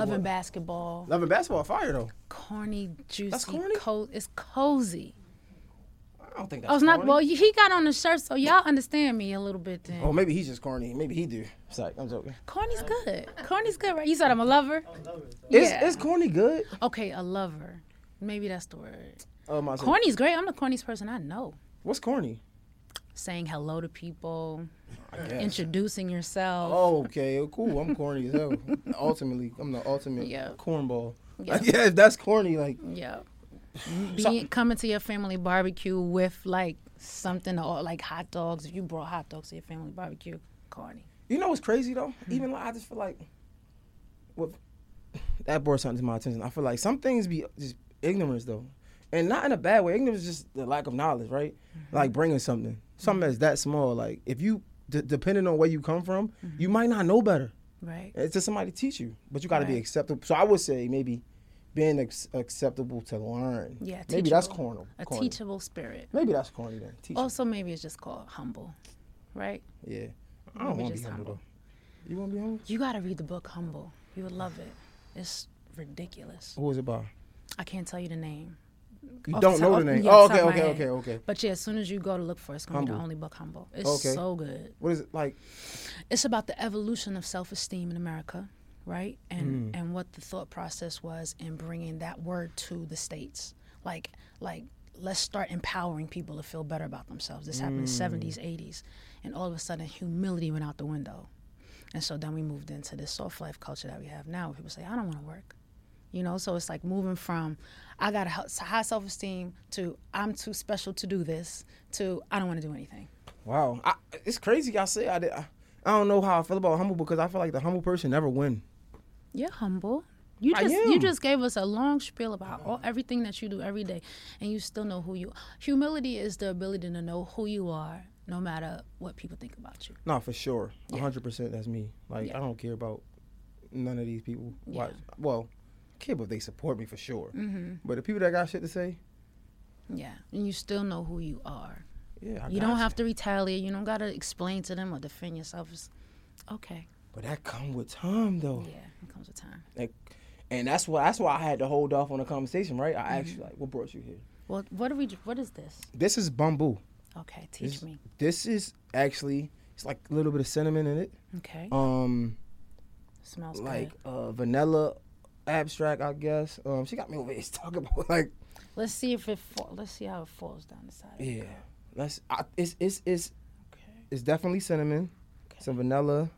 Loving what? basketball. Loving basketball, fire though. Corny, juicy, corny? Co- it's cozy. I don't think oh, that's. Oh, it's not. corny. Well, he got on the shirt, so y'all understand me a little bit. Then Oh, maybe he's just corny. Maybe he do. Sorry, I'm joking. corny's good. Corny's good, right? You said I'm a lover. Is Yeah. is corny good? Okay, a lover. Maybe that's the word. Oh, my. said, Corny's great. I'm the corniest person I know. What's corny? Saying hello to people, introducing yourself. Oh, okay, cool. I'm corny as hell. Ultimately, I'm the ultimate Yeah. cornball. Yeah. Yeah. if that's corny, like Yeah. Being, coming to your family barbecue with like something or like hot dogs. If you brought hot dogs to your family barbecue, corny. you know what's crazy though? Mm-hmm. Even like I just feel like, what that brought something to my attention. I feel like some things be just ignorance though, and not in a bad way. Ignorance is just the lack of knowledge, right? Mm-hmm. Like bringing something, something that's that small. Like if you, d- depending on where you come from, Mm-hmm. you might not know better. Right. It's just somebody teach you, but you got to be acceptable. So I would say maybe being ex- acceptable to learn. Yeah. maybe that's teachable. corny. A corny. teachable spirit. Maybe that's corny then. Teachable. Also, maybe it's just called humble, right? Yeah. I don't want to be humble, humble. You want to be humble? You got to read the book Humble. You would love it. It's ridiculous. Who is it by? I can't tell you the name. You don't the know top- the name. yeah, oh, okay, top okay, okay, okay. But yeah, as soon as you go to look for it, it's going to be the only book Humble. It's Okay. so good. What is it like? It's about the evolution of self-esteem in America, right? And Mm. and what the thought process was in bringing that word to the states. Like like let's start empowering people to feel better about themselves. This happened in the Mm. 70s, 80s, and all of a sudden humility went out the window. And so then we moved into this soft life culture that we have now. Where people say, "I don't want to work," you know. So it's like moving from "I got a high self-esteem" to "I'm too special to do this" to "I don't want to do anything." Wow, I, it's crazy. I say I did. I, I don't know how I feel about humble because I feel like the humble person never win. You're humble. You just you just gave us a long spiel about all, everything that you do every day, and you still know who you. Humility is the ability to know who you are, no matter what people think about you. No, for sure, a hundred percent. That's me. Like Yeah. I don't care about none of these people. Why- Yeah. Well, I care if they support me for sure. Mm-hmm. But the people that got shit to say, Yeah, and you still know who you are. yeah, I you don't have to retaliate. You don't gotta explain to them or defend yourself. It's okay. But that come with time though. Yeah, it comes with time. Like, and that's why that's why I had to hold off on the conversation, right? I asked Mm-hmm. you like, what brought you here? Well, what are we? What is this? This is bamboo. Okay, teach This- me. This is actually it's like a little bit of cinnamon in it. Okay, Um, smells like good. uh, vanilla abstract, I guess. Um, she got me over here talking about like, Let's see if it. Fall, let's see how it falls down the side. yeah, let's. I, it's it's it's Okay. it's definitely cinnamon, Okay. some vanilla,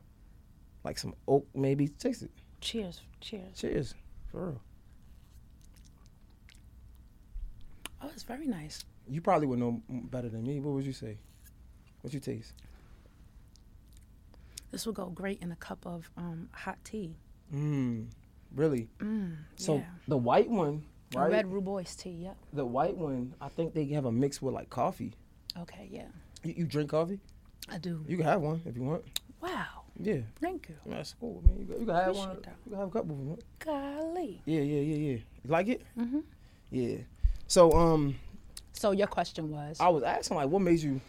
like some oak maybe. Taste it. Cheers. Cheers. Cheers, for real. Oh, it's very nice. You probably would know better than me. What would you say? What you taste? This will go great in a cup of um, hot tea. Mmm, really. Mm, So yeah. the white one, right? red rooibos tea. Yep. The white one, I think they have a mix with like coffee. Okay. Yeah. You, you drink coffee? I do. You can have one if you want. Wow. Yeah, Thank you. that's cool. Man. You, can- you can have Appreciate one. that. You can have a couple. If you want. Golly. Yeah, yeah, yeah, yeah. You like it? Mm-hmm. Yeah. So um, So your question was. I was asking like, what made you?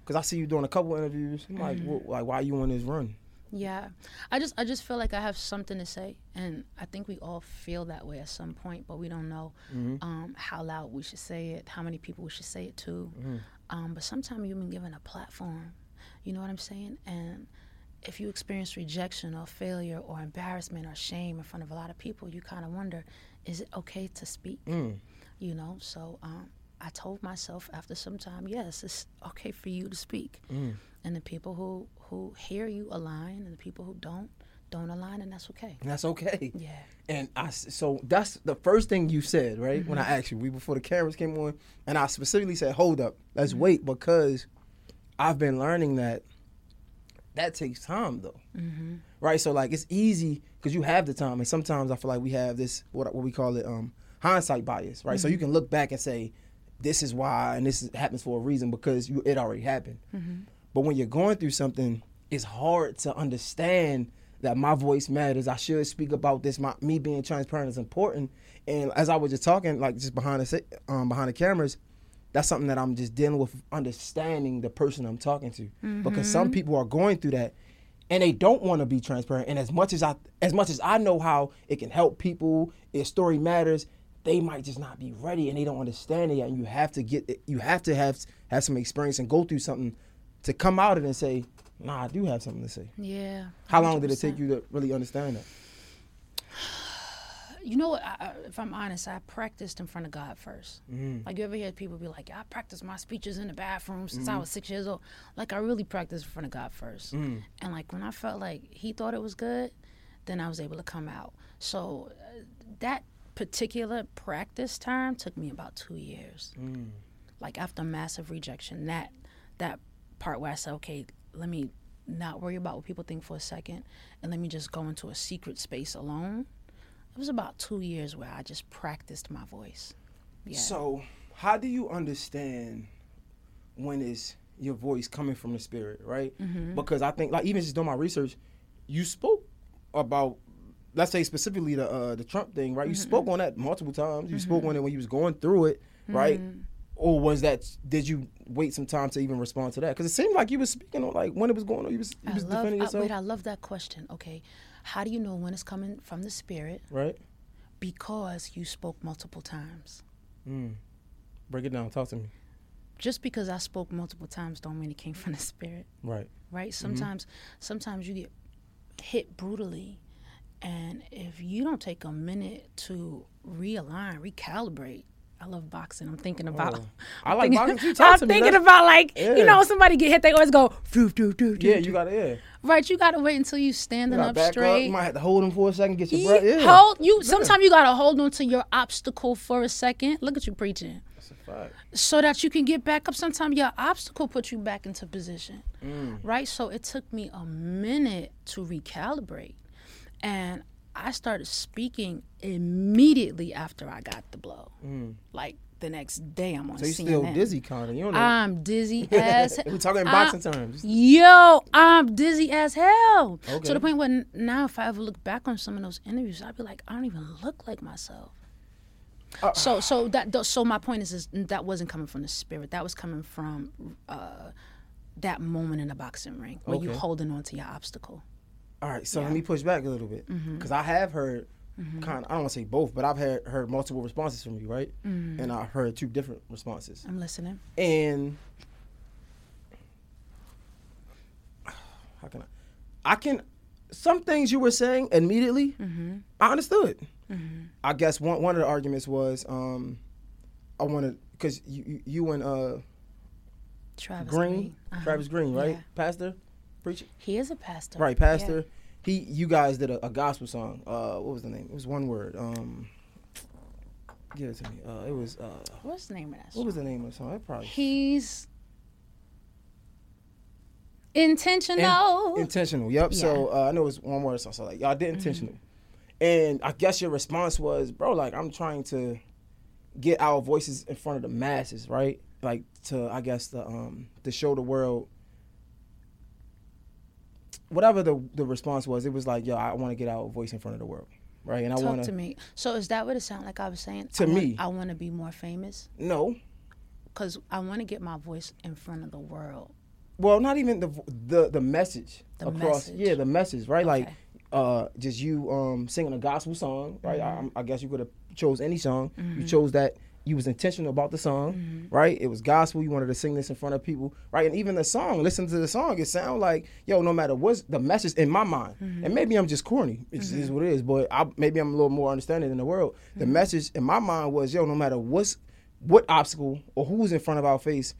Because I see you doing a couple interviews. I'm like, Mm-hmm. what, like, why you on this run? Yeah, I just I just feel like I have something to say, and I think we all feel that way at some point, but we don't know Mm-hmm. um, how loud we should say it, how many people we should say it to. Mm-hmm. Um, but sometimes you've been given a platform, you know what I'm saying? And if you experience rejection or failure or embarrassment or shame in front of a lot of people, you kind of wonder, is it okay to speak? Mm. You know, so um, I told myself after some time, yes, it's okay for you to speak. Mm. And the people who who hear you align, and the people who don't don't align, and that's okay. And that's okay. Yeah. And i so that's the first thing you said, right? When I Mm-hmm. asked you, we before the cameras came on, and I specifically said, "Hold up, let's Mm-hmm. wait," because I've been learning that that takes time, though, Mm-hmm. right? So like, it's easy because you have the time, and sometimes I feel like we have this what what we call it um, hindsight bias, right? So Mm-hmm. you can look back and say, "This is why," and this is, happens for a reason because you, it already happened. Mm-hmm. But when you're going through something, it's hard to understand that my voice matters. I should speak about this. My me being transparent is important. And as I was just talking, like just behind the um, behind the cameras, that's something that I'm just dealing with, understanding the person I'm talking to. Because some people are going through that, and they don't want to be transparent. And as much as I as much as I know how it can help people, if story matters, they might just not be ready and they don't understand it yet. And you have to get you have to have have some experience and go through something to come out of it and say, nah, I do have something to say. Yeah. How long did it take you to really understand that? You know what? I, if I'm honest, I practiced in front of God 1st Mm-hmm. Like you ever hear people be like, "I practiced my speeches in the bathroom since Mm-hmm. I was six years old." Like I really practiced in front of God 1st Mm. and like when I felt like He thought it was good, then I was able to come out. So uh, that particular practice time took me about two years. Mm. Like after massive rejection, that that part where I said, "Okay, let me not worry about what people think for a second, and let me just go into a secret space alone." It was about two years where I just practiced my voice. Yeah. So, how do you understand when is your voice coming from the spirit, right? Mm-hmm. Because I think, like, even just doing my research, you spoke about, let's say specifically the uh, the Trump thing, right? You Mm-hmm. spoke on that multiple times. You spoke on it when you was going through it, right? Mm-hmm. Or was that? Did you wait some time to even respond to that? Because it seemed like you was speaking on like when it was going on. You was you I was love, defending I, yourself, wait, I love that question. Okay, how do you know when it's coming from the spirit? right? Because you spoke multiple times. Mm. Break it down. Talk to me. Just because I spoke multiple times don't mean it came from the spirit. Right. right? Sometimes, sometimes you get hit brutally, and if you don't take a minute to realign, recalibrate. I love boxing. I'm thinking about. Oh. I like thinking, boxing I'm thinking about like Yeah. you know somebody get hit, they always go. Doo, doo, doo, doo, Yeah, you got it. Yeah. right. You gotta wait until you standing You gotta up straight. You might have to hold him for a second, get your breath. Yeah. Hold you. Sometimes you gotta hold on to your obstacle for a second. Look at you preaching, That's a fact. so that you can get back up. Sometimes your obstacle puts you back into position, Mm. right? So it took me a minute to recalibrate, and I started speaking immediately after I got the blow. Like the next day, I'm on Mm. So you still dizzy, of. You don't know. I'm dizzy as We're talking in boxing terms. Yo, I'm dizzy as hell. Okay. To the point where now, if I ever look back on some of those interviews, I'd be like, I don't even look like myself. Uh, so, so that, th- so my point is, is that wasn't coming from the spirit. That was coming from uh, that moment in the boxing ring where you Okay. holding on to your obstacle. All right, so let Yeah. Mm-hmm. me push back a little bit because I have heard kind. of I don't want to say both, but I've heard heard multiple responses from you, right? Mm-hmm. And I've heard two different responses. I'm listening. And how can I? I can. Some things you were saying immediately, Mm-hmm. I understood. I guess one one of the arguments was um, I wanted because you, you you and uh Travis Greene, Greene. Uh-huh. Travis Greene, right? Yeah. Pastor, preacher, He is a pastor. right? Yeah. Pastor. He, you guys did a, a gospel song. Uh, what was the name? It was one word. Um, give it to me. Uh, it was uh, What's the name of that what was the name of the song? I probably He's intentional. intentional. Yep. So uh, I know it was one word. So I was like, y'all did intentional. And I guess your response was, bro, like I'm trying to get our voices in front of the masses, right? Like to, I guess the um to show the world. Whatever the the response was, it was like, yo, I want to get out our voice in front of the world, right? And I want to me. So is that what it sounded like I was saying? To I want- me. I want to be more famous no, because I want to get my voice in front of the world. well, not even the the the message The across. message. Yeah, the message, right? Like uh, just you um singing a gospel song, right? Mm-hmm. I, I guess you could have chose any song. You chose that. You was intentional about the song, Mm-hmm. right? It was gospel. You wanted to sing this in front of people, right? And even the song, listen to the song, it sound like yo, no matter what's the message in my mind, Mm-hmm. and maybe I'm just corny. It just is what it is. But I, maybe I'm a little more understanding in the world. The Mm-hmm. message in my mind was yo, no matter what's what obstacle or who's in front of our face,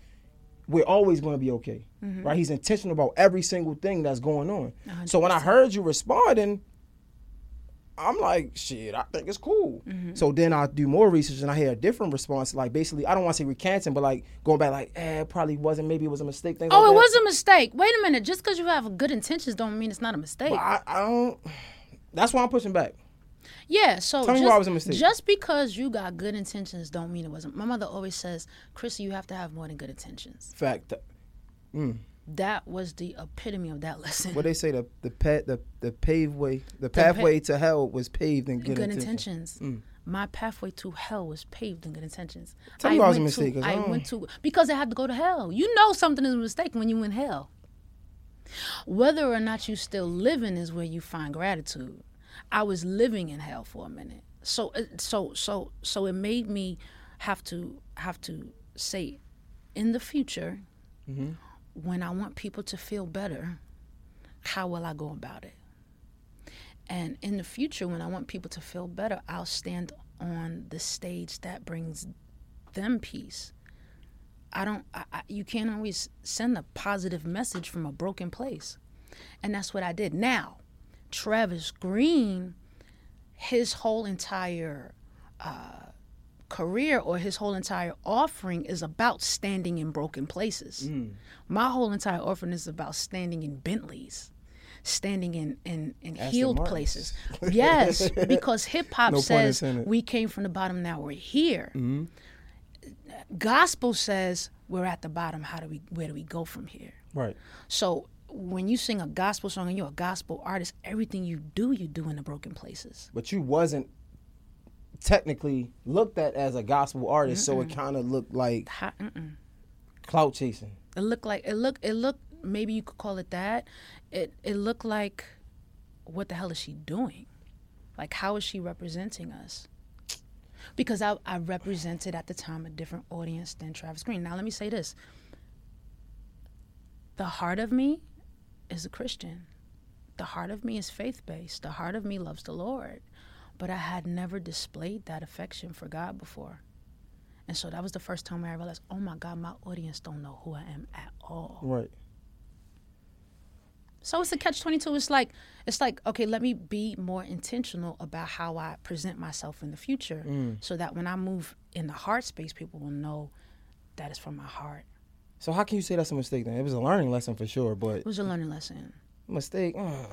we're always going to be okay, Mm-hmm. right? He's intentional about every single thing that's going on. So when I heard you responding, I'm like, shit, I think it's cool. Mm-hmm. So then I do more research and I hear a different response, like basically, I don't want to say recanting, but like going back, like, eh, it probably wasn't, maybe it was a mistake. Things Oh, like it that. was a mistake. Wait a minute. Just because you have good intentions don't mean it's not a mistake. I, I don't. That's why I'm pushing back. Yeah, so Tell me just, why it was a mistake. just because you got good intentions don't mean it wasn't. My mother always says, Chrissy, you have to have more than good intentions. Fact. That was the epitome of that lesson. What they say the the pet the the paved way the pa- pathway to hell was paved in good, good intention. intentions. My pathway to hell was paved in good intentions. Tell me why it was a mistake, To, I I went to because I had to go to hell. You know something is a mistake when you in hell. Whether or not you still living is where you find gratitude. I was living in hell for a minute. So uh, so so so it made me have to have to say in the future Mm-hmm. When I want people to feel better, how will I go about it? And in the future, when I want people to feel better, I'll stand on the stage that brings them peace. I don't, I, I, you can't always send a positive message from a broken place. And that's what I did. Now, Travis Greene, his whole entire uh, career or his whole entire offering is about standing in broken places. My whole entire offering is about standing in Bentleys, standing in in, in Aston healed Martins. places. Yes, because hip hop No says we came from the bottom, now we're here. Mm-hmm. Gospel says we're at the bottom. How do we? Where do we go from here? Right. So when you sing a gospel song and you're a gospel artist, everything you do, you do in the broken places. But you wasn't technically looked at as a gospel artist, so it kind of looked like mm-mm. clout chasing. It looked like it looked it looked maybe you could call it that. It it looked like what the hell is she doing? Like how is she representing us? Because I, I represented at the time a different audience than Travis Greene. Now let me say this. The heart of me is a Christian. The heart of me is faith based. The heart of me loves the Lord. But I had never displayed that affection for God before. And so that was the first time where I realized, oh my God, my audience don't know who I am at all. Right. So it's a catch twenty two. It's like it's like okay, let me be more intentional about how I present myself in the future, mm. so that when I move in the heart space, people will know that it's from my heart. So how can you say that's a mistake then? It was a learning lesson for sure, but It was a learning lesson. Mistake. mm,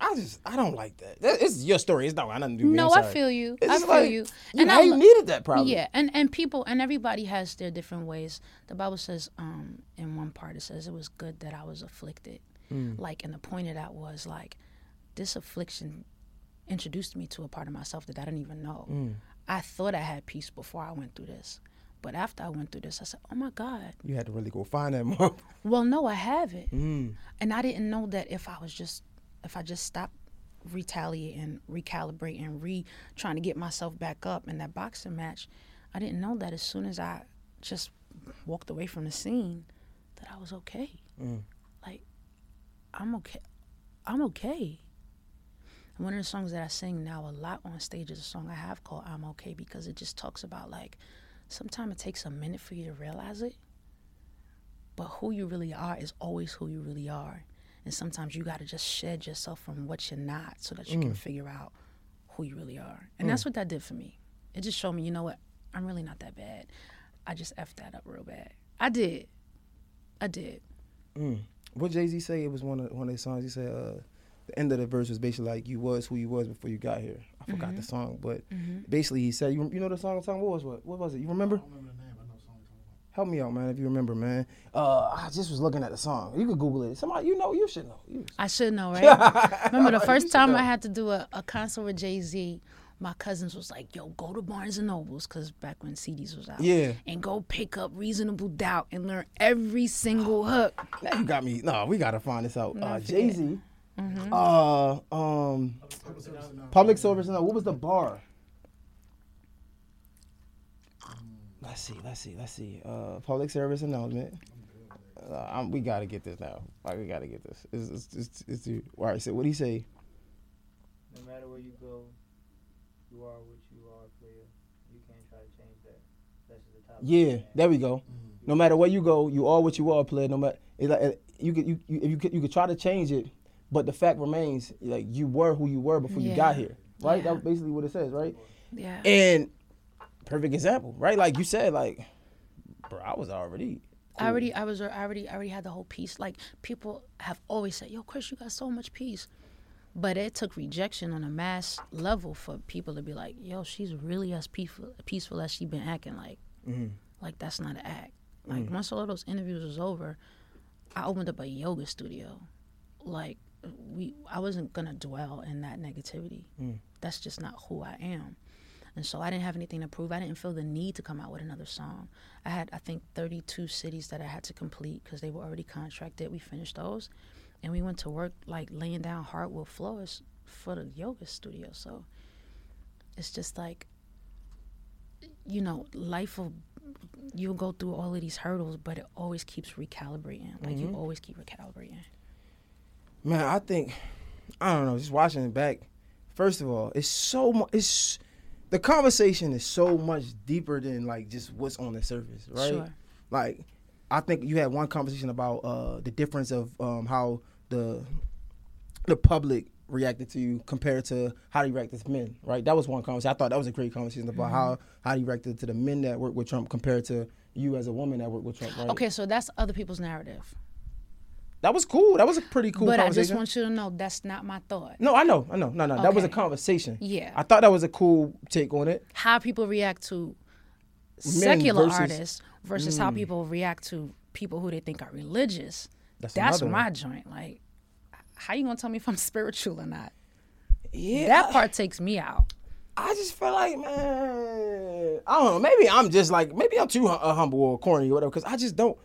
I just I don't like that. that it's your story. It's not got nothing to do with. No, I feel you. It's I feel like, you. And I lo- needed that probably. Yeah, and and people and everybody has their different ways. The Bible says, um, in one part it says it was good that I was afflicted. Like, and the point of that was like, this affliction introduced me to a part of myself that I didn't even know. I thought I had peace before I went through this, but after I went through this, I said, oh my God. You had to really go find that more. Well, no, I haven't. Mm. And I didn't know that if I was just, if I just stopped retaliating, recalibrating, re trying to get myself back up in that boxing match, I didn't know that as soon as I just walked away from the scene, that I was okay. Like, I'm okay. I'm okay. And one of the songs that I sing now a lot on stage is a song I have called I'm Okay because it just talks about like sometimes it takes a minute for you to realize it. But who you really are is always who you really are. And sometimes you got to just shed yourself from what you're not so that you can mm. figure out who you really are. And mm. that's what that did for me. It just showed me, you know what? I'm really not that bad. I just effed that up real bad. I did. I did. Mm. What Jay Z say? It was one of one of his songs. He said uh, the end of the verse was basically like you was who you was before you got here. I forgot Mm-hmm. the song, but basically he said you you know the song. The song what was what? What was it? You remember? Help me out, man, if you remember, man. Uh, I just was looking at the song. You could Google it. Somebody, you know, you should know. You- I should know, right? Remember the first time know. I had to do a, a concert with Jay Z, my cousins was like, "Yo, go to Barnes and Nobles," because back when CDs was out. Yeah. And go pick up Reasonable Doubt and learn every single hook. Now you got me. No, we gotta find this out. Uh, Jay forget. Z. Mm-hmm. Uh, um, public service. No, what was the bar? Let's see. Let's see. Let's see. Uh, public service announcement. Uh, I'm, we gotta get this now. Like we gotta get this. It's it's it's, it's, it's all right. So what do you say? No matter where you go, you are what you are, player. You can't try to change that. That's the top. Yeah, there we go. No matter where you go, you are what you are, player. No matter it's like, uh, you could you you if you could you could try to change it, but the fact remains like you were who you were before you got here, right? Yeah. That's basically what it says, right? Yeah. And perfect example, right? Like you said, like, bro, I was already. I already, I was, I already, I already had the whole piece. Like people have always said, "Yo, Chris, you got so much peace," but it took rejection on a mass level for people to be like, "Yo, she's really as peaceful, peaceful as she been acting like." Mm-hmm. Like that's not an act. Like mm-hmm. once all of those interviews was over, I opened up a yoga studio. Like we, I wasn't gonna dwell in that negativity. That's just not who I am. And so I didn't have anything to prove. I didn't feel the need to come out with another song. I had, I think, 32 cities that I had to complete because they were already contracted. We finished those. and we went to work like laying down hardwood floors for the yoga studio. So it's just like, you know, life will you'll go through all of these hurdles, but it always keeps recalibrating. Like Mm-hmm. you always keep recalibrating. Man, I think I don't know. Just watching it back, first of all, it's so much. It's the conversation is so much deeper than like just what's on the surface, right? Sure. Like, I think you had one conversation about uh, the difference of um, how the the public reacted to you compared to how they reacted to men, right? That was one conversation. I thought that was a great conversation about Mm-hmm. how how he reacted to the men that work with Trump compared to you as a woman that worked with Trump, right? Okay, so that's other people's narrative. That was cool. That was a pretty cool but I just want you to know that's not my thought. No, I know, I know, no, no. That was a Okay. conversation. Yeah. I thought that was a cool take on it. How people react to secular versus- artists versus how people react to people who they think are religious. That's another one. my joint. Like, how you gonna tell me if I'm spiritual or not? Yeah, That part takes me out. I just feel like, man, I don't know. Maybe I'm just like, maybe I'm too hu- uh, humble or corny or whatever. Because I just don't.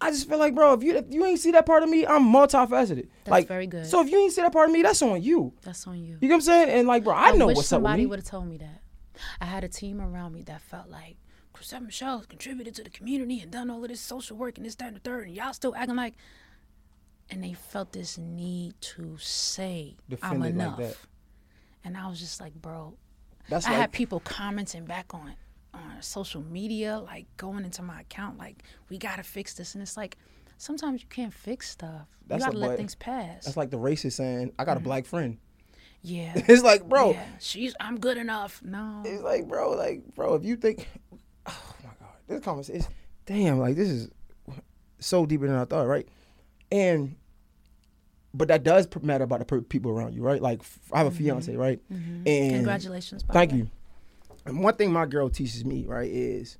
I just feel like, bro, if you if you ain't see that part of me, I'm multifaceted. That's like, very good. So if you ain't see that part of me, that's on you. That's on you. You know what I'm saying? And like, bro, I, know wish what's somebody would have told me that. I had a team around me that felt like Chrisette Michelle has contributed to the community and done all of this social work and this, that, and the third, and y'all still acting like. And they felt this need to say, Defend I'm like enough. that. And I was just like, bro, That's I like, had people commenting back on on social media, like going into my account, like we gotta fix this, and it's like sometimes you can't fix stuff. That's you gotta let things pass. that's like the racist saying, I got Mm-hmm. a black friend. yeah, It's like, bro, yeah, she's I'm good enough. No, it's like, bro, like, bro, if you think, oh my god, this conversation is, damn, like this is so deeper than I thought, right? And, but that does matter about the people around you, right? Like, I have a fiance, right? And congratulations. Thank you. And one thing my girl teaches me, right, is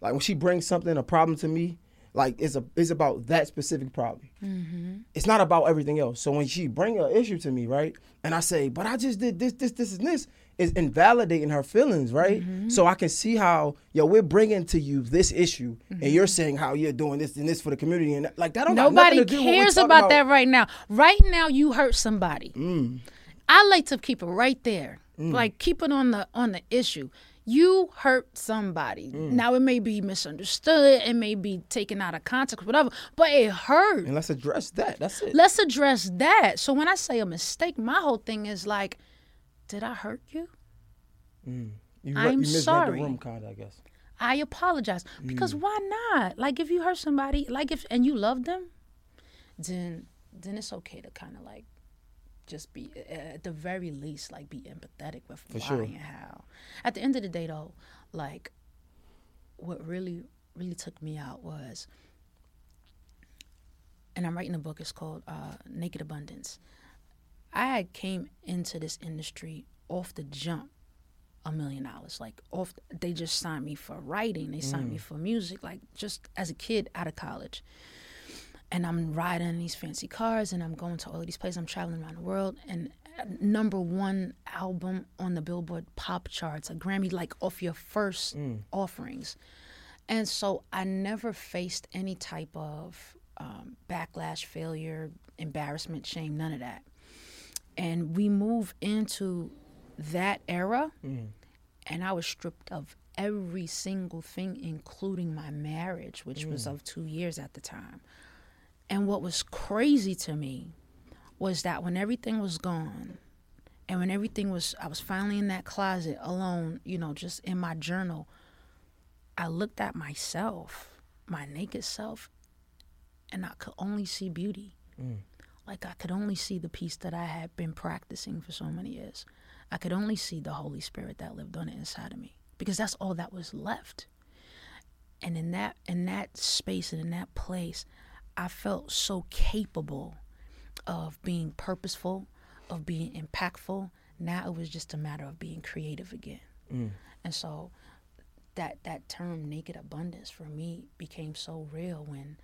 like when she brings something, a problem to me, like it's a it's about that specific problem. Mm-hmm. It's not about everything else. So when she bring an issue to me, right, and I say, but I just did this, this, this, and this, is invalidating her feelings, right? Mm-hmm. So I can see how yo we're bringing to you this issue, and you're mm-hmm. saying how you're doing this and this for the community, and like that don't Nobody nothing to do with what we're cares talking about, that right now. Right now, you hurt somebody. Mm. I like to keep it right there, like keep it on the on the issue. You hurt somebody. Mm. Now it may be misunderstood, it may be taken out of context, whatever, but it hurt. And let's address that. That's it. Let's address that. So when I say a mistake, my whole thing is like, did I hurt you? You, I'm you sorry. the room, I guess. I apologize because Mm. why not? Like if you hurt somebody, like if and you love them, then then it's okay to kind of like just be at the very least like be empathetic with why sure. and how. At the end of the day, though, like what really really took me out was, and I'm writing a book. It's called uh, Naked Abundance. I had came into this industry off the jump a million dollars. Like off, they just signed me for writing. They signed me for music. Like just as a kid out of college, and I'm riding in these fancy cars, and I'm going to all of these places. I'm traveling around the world, and uh, number one album on the Billboard pop charts, a Grammy, like off your first offerings. And so I never faced any type of um, backlash, failure, embarrassment, shame, none of that. And we move into that era, and I was stripped of every single thing, including my marriage, which was of two years at the time. And what was crazy to me was that when everything was gone, and when everything was, I was finally in that closet alone, you know, just in my journal. I looked at myself, my naked self, and I could only see beauty. Mm. Like I could only see the peace that I had been practicing for so many years. I could only see the Holy Spirit that lived on the inside of me because that's all that was left. And in that in that space and in that place, I felt so capable of being purposeful, of being impactful. Now it was just a matter of being creative again. Mm. And so that that term naked abundance for me became so real when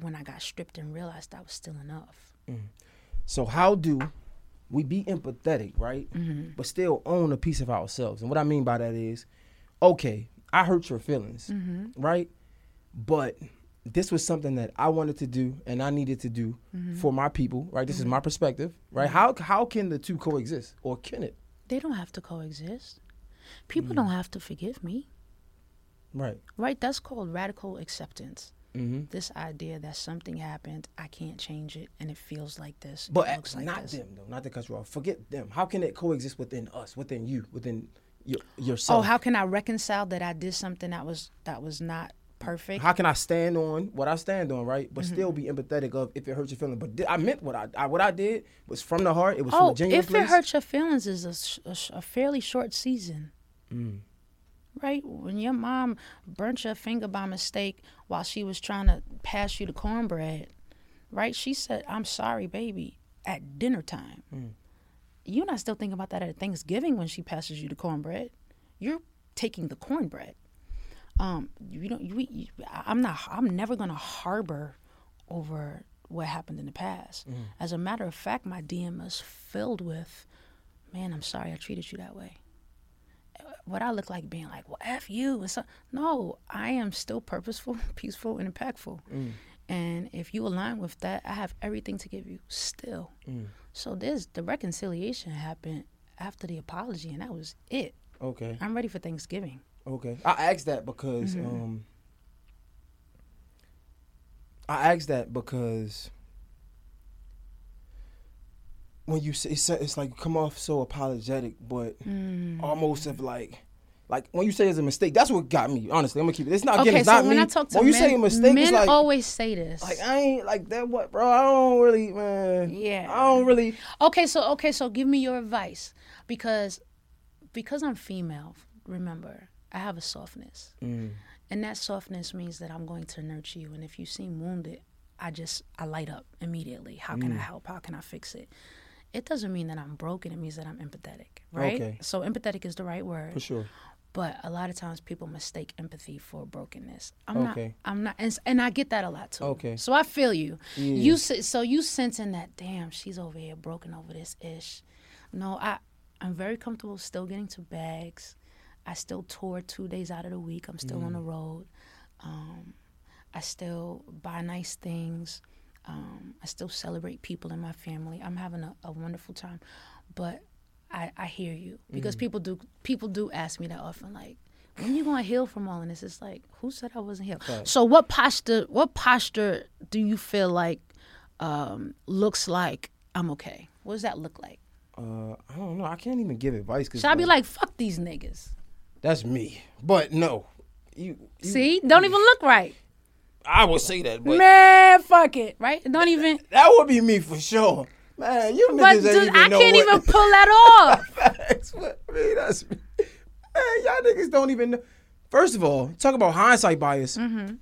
when I got stripped and realized I was still enough. Mm. So how do we be empathetic, right? Mm-hmm. But still own a piece of ourselves. And what I mean by that is, okay, I hurt your feelings, mm-hmm. right? But this was something that I wanted to do and I needed to do for my people, right? This is my perspective, right? How how can the two coexist, or can it? They don't have to coexist. People Mm. don't have to forgive me. Right. Right? That's called radical acceptance. Mm-hmm. This idea that something happened, I can't change it, and it feels like this. But looks like not this. them though, not to cut you off. Forget them. How can it coexist within us, within you, within your yourself? Oh, how can I reconcile that I did something that was that was not perfect? How can I stand on what I stand on, right? Mm-hmm. But still be empathetic of if it hurts your feelings. But I meant what I, I what I did was from the heart. It was from oh, a genuine if place. it hurts your feelings, is a, sh- a, sh- a fairly short season. Mm. Right when your mom burnt your finger by mistake while she was trying to pass you the cornbread, right? She said, "I'm sorry, baby," at dinner time. Mm. You're not still thinking about that at Thanksgiving when she passes you the cornbread. You're taking the cornbread. Um, you don't. I'm not. I'm never gonna harbor over what happened in the past. Mm. As a matter of fact, my DM is filled with, "Man, I'm sorry I treated you that way." What I look like being like, "Well, f you," and so no, I am still purposeful, peaceful, and impactful. Mm. And if you align with that, I have everything to give you still. Mm. So there's the reconciliation happened after the apology, and that was it. Okay. I'm ready for Thanksgiving. Okay. I asked that because Mm-hmm. um I asked that because when you say it's, it's like you come off so apologetic, but Mm. almost of like like when you say it's a mistake, that's what got me. Honestly, I'm gonna keep it. It's not again. okay, It's so not when me. I talk to when you men, say a mistake, men like always say this. like I ain't like that. What, bro? I don't really, man. Yeah. I don't really. okay, so okay, so give me your advice because because I'm female. Remember, I have a softness, Mm. and that softness means that I'm going to nurture you. And if you seem wounded, I just I light up immediately. How can I help? How can I fix it? It doesn't mean that I'm broken. It means that I'm empathetic, right? Okay. So empathetic is the right word. For sure. But a lot of times people mistake empathy for brokenness. I'm Okay. not. I'm not, and, and I get that a lot too. Okay. So I feel you. Yeah. You so you sensing that? Damn, she's over here broken over this ish. No, I I'm very comfortable still getting to bags. I still tour two days out of the week. I'm still on the road. Um, I still buy nice things. Um, I still celebrate people in my family. I'm having a, a wonderful time, but I, I hear you because people do people do ask me that often, like, when you gonna heal from all of this? It's like, who said I wasn't healed? Right. So what posture what posture do you feel like um, looks like I'm okay? What does that look like? Uh, I don't know. I can't even give advice because Should I be like, fuck these niggas? That's me. But no, you. you See, don't even look right. I would say that, but Man, fuck it, right? Don't even. that would be me for sure. Man, you But niggas ain't dude, even I can't what- even pull that off. Facts, but, I that's man, y'all niggas don't even know. First of all, talk about hindsight bias. Mm-hmm.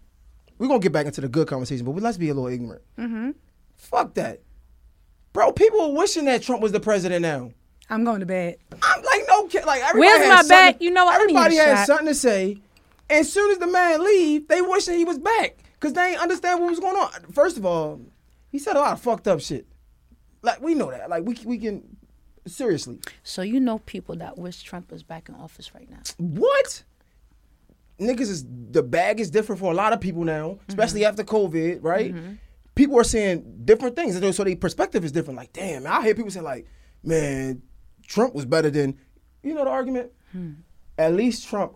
We're gonna get back into the good conversation, but we, let's be a little ignorant. Mm-hmm. Fuck that, bro. People are wishing that Trump was the president now. I'm going to bed. I'm kid. Like, everybody Where's has my back? You know what? I need Everybody has shot. something to say. As soon as the man leave, they wishing he was back because they ain't understand what was going on. First of all, he said a lot of fucked up shit. Like we know that. Like we we can seriously. So you know people that wish Trump was back in office right now. What? Niggas is the bag is different for a lot of people now, especially Mm-hmm. after COVID, right? People are saying different things, so their perspective is different. Like, damn, I hear people say like, man, Trump was better than, you know, the argument. Hmm. At least Trump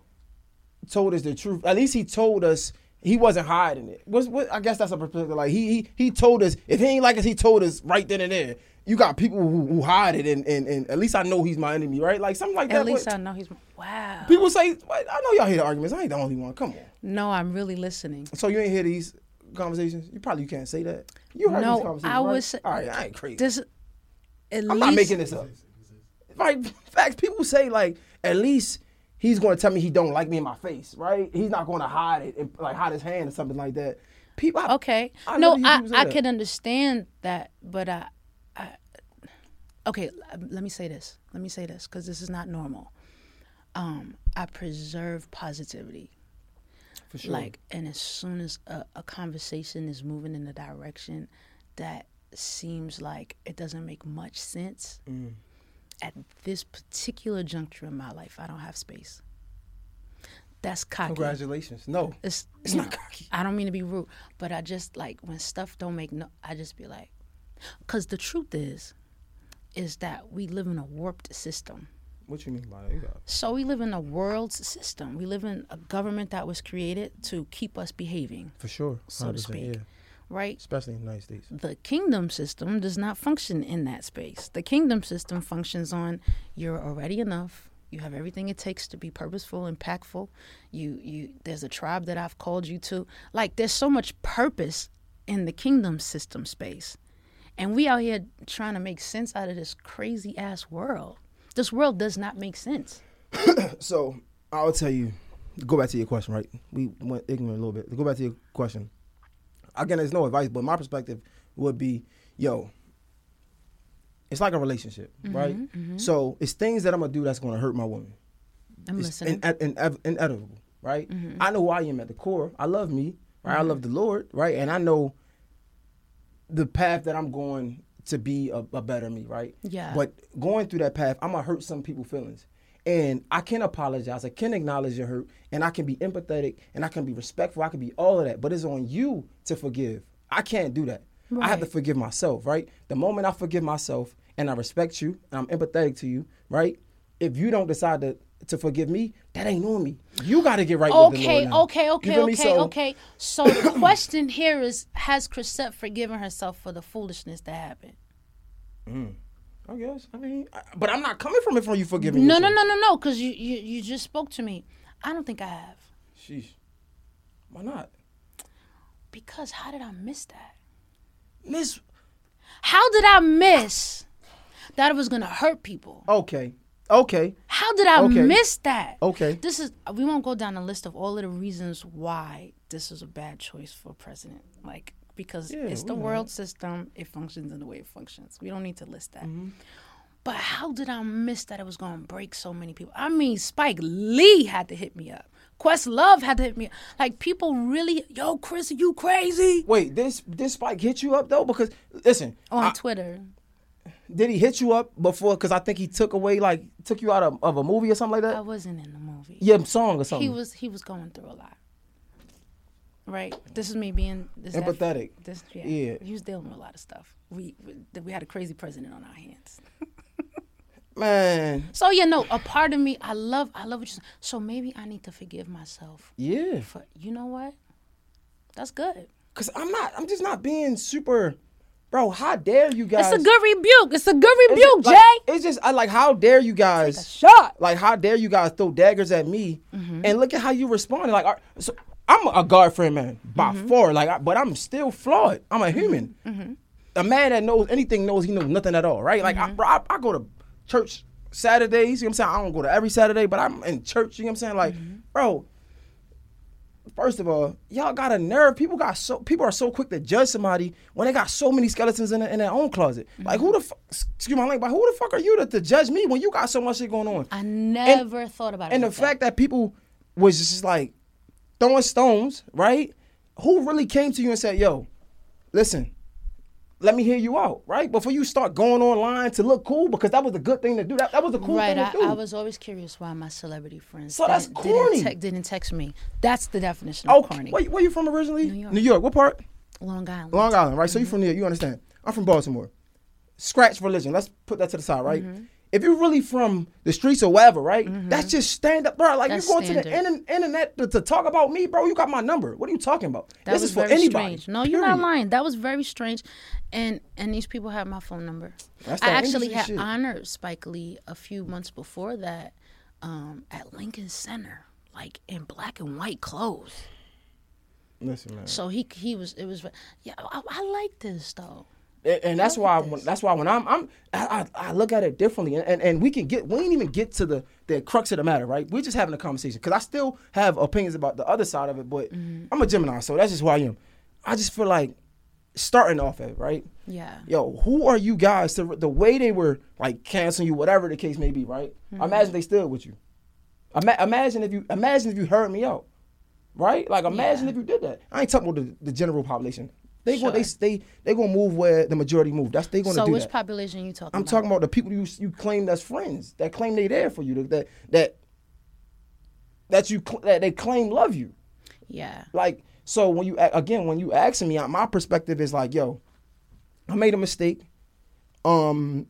told us the truth. At least he told us he wasn't hiding it. What's what? I guess that's a perspective. Like he he he told us if he ain't like us, he told us right then and there. You got people who, who hide it, and, and and at least I know he's my enemy, right? Like something like that. At least What- I know he's. Wow. People say, I know y'all hear the arguments. I ain't the only one. Come on. No, I'm really listening. So you ain't hear these conversations? You probably can't say that. You heard No, these conversations, I right? was- All right, I ain't crazy. This. At I'm least, not making this up. Right? Facts. People say like, at least he's going to tell me he don't like me in my face, right? He's not going to hide it and like hide his hand or something like that. People. I, Okay. I no, I, I could understand that, but I, I okay. Let me say this. Let me say this because this is not normal. Um, I preserve positivity. for sure. Like, and as soon as a, a conversation is moving in a direction that seems like it doesn't make much sense, Mm. At this particular juncture in my life, I don't have space. That's cocky. Congratulations. No, It's, it's not know, cocky. I don't mean to be rude, but I just like when stuff don't make no. I just be like, because the truth is, is that we live in a warped system. What you mean by that? So we live in a world's system. We live in a government that was created to keep us behaving, for sure. So to speak. Yeah. Right? Especially in the United States. The kingdom system does not function in that space. The kingdom system functions on you're already enough. You have everything it takes to be purposeful, impactful. You you there's a tribe that I've called you to. Like there's so much purpose in the kingdom system space. And we out here trying to make sense out of this crazy ass world. This world does not make sense. So I'll tell you. Go back to your question, right? We went ignorant a little bit. Go back to your question. Again, there's no advice, but my perspective would be, yo, it's like a relationship, mm-hmm, right? Mm-hmm. So it's things that I'm gonna do that's gonna hurt my woman. I'm it's listening. in, in, in, inevitable, right? Mm-hmm. I know who I am at the core. I love me, right? I love the Lord, right? And I know the path that I'm going to be a, a better me, right? Yeah. But going through that path, I'm gonna hurt some people's feelings. And I can apologize. I can acknowledge your hurt, and I can be empathetic, and I can be respectful. I can be all of that. But it's on you to forgive. I can't do that. I have to forgive myself, right? The moment I forgive myself and I respect you and I'm empathetic to you, right? If you don't decide to to forgive me, that ain't on me. You got to get right with the Lord Okay, now. okay, okay, okay, So- okay. So the question here is: Has Chrisette forgiven herself for the foolishness that happened? Mm. I guess. I mean, I, but I'm not coming from it from you forgiving. No, no, no, no, no. Because you, you, you just spoke to me. I don't think I have. Sheesh. Why not, Because how did I miss that? Miss? How did I miss that it was gonna hurt people? Okay, okay, How did I Okay. miss that? okay. This is we won't go down the list of all of the reasons why this is a bad choice for president. Like because Yeah, it's the world system, it functions in the way it functions. We don't need to list that. Mm-hmm. But how did I miss that it was gonna break so many people? I mean, Spike Lee had to hit me up. Questlove had to hit me up. Like people really, yo, Chris, are you crazy? Wait, this this spike hit you up though? Because listen, On I- Twitter. did he hit you up before? Because I think he took away like took you out of, of a movie or something like that. I wasn't in the movie. Yeah, song or something. He was he was going through a lot. Right. This is me being this Empathetic. this yeah, Yeah. He was dealing with a lot of stuff. We we, we had a crazy president on our hands. Man, So you know, a part of me, I love I love what you. So maybe I need to forgive myself yeah. for you know what? That's good. Cause I'm not. I'm just not being super, bro. How dare you guys? It's a good rebuke. It's a good It's rebuke, just, like, Jay. It's just I like how dare you guys Shot. like how dare you guys throw daggers at me Mm-hmm. and look at how you responded like right, so i'm a god friend man by Mm-hmm. far like I, but i'm still flawed i'm a human Mm-hmm. a man that knows anything knows he knows nothing at all right like Mm-hmm. I, bro, I, I go to church saturdays you know what i'm saying i don't go to every saturday but i'm in church you know what i'm saying like Mm-hmm. bro First of all, y'all got a nerve. People got so people are so quick to judge somebody when they got so many skeletons in, their- in their own closet. Like who the fuck? Excuse my language, but who the fuck are you to, to judge me when you got so much shit going on? I never thought about it. And the that. fact that people was just like throwing stones, right? Who really came to you and said, "Yo, listen, let me hear you out," right? Before you start going online to look cool, because that was a good thing to do. That that was a cool Right, thing to I, do. I was always curious why my celebrity friends So that's didn't, corny. Didn't, te- didn't text me. That's the definition of okay, corny. where, where you from originally? New York. New York. What part? Long Island. Long Island, right? So Mm-hmm. you from there, you understand. I'm from Baltimore. Scratch religion. Let's put that to the side, right? Mm-hmm. If you're really from the streets or whatever, right? That's just stand up, bro. Like That's you going to the standard. inter- internet to, to talk about me, bro. You got my number. What are you talking about? That this is for very anybody. strange. No, you're not lying. That was very strange, and and these people have my phone number. That's I actually had shit. honored Spike Lee a few months before that um, at Lincoln Center, like in black and white clothes. Listen, man. So he he was it was yeah. I, I like this though. And, and that's why when, that's why when I'm I'm I, I, look at it differently, and, and and we can get we ain't even get to the the crux of the matter, right? We're just having a conversation because I still have opinions about the other side of it, but Mm-hmm. I'm a Gemini, so that's just who I am. I just feel like starting off at right? Yeah. Yo, who are you guys to the way they were like canceling you, whatever the case may be, right? Mm-hmm. Imagine they stood with you. Ima- imagine if you imagine if you heard me out, right? Like imagine Yeah. if you did that. I ain't talking about the, the general population. They go they Sure. they they gonna move where the majority move. That's they gonna So do which that. population you talking I'm about? talking about the people you you claim that's friends that claim they there for you that that that you that they claim love you. Yeah. Like so when you again when you asking me, my perspective is like, yo, I made a mistake. Um,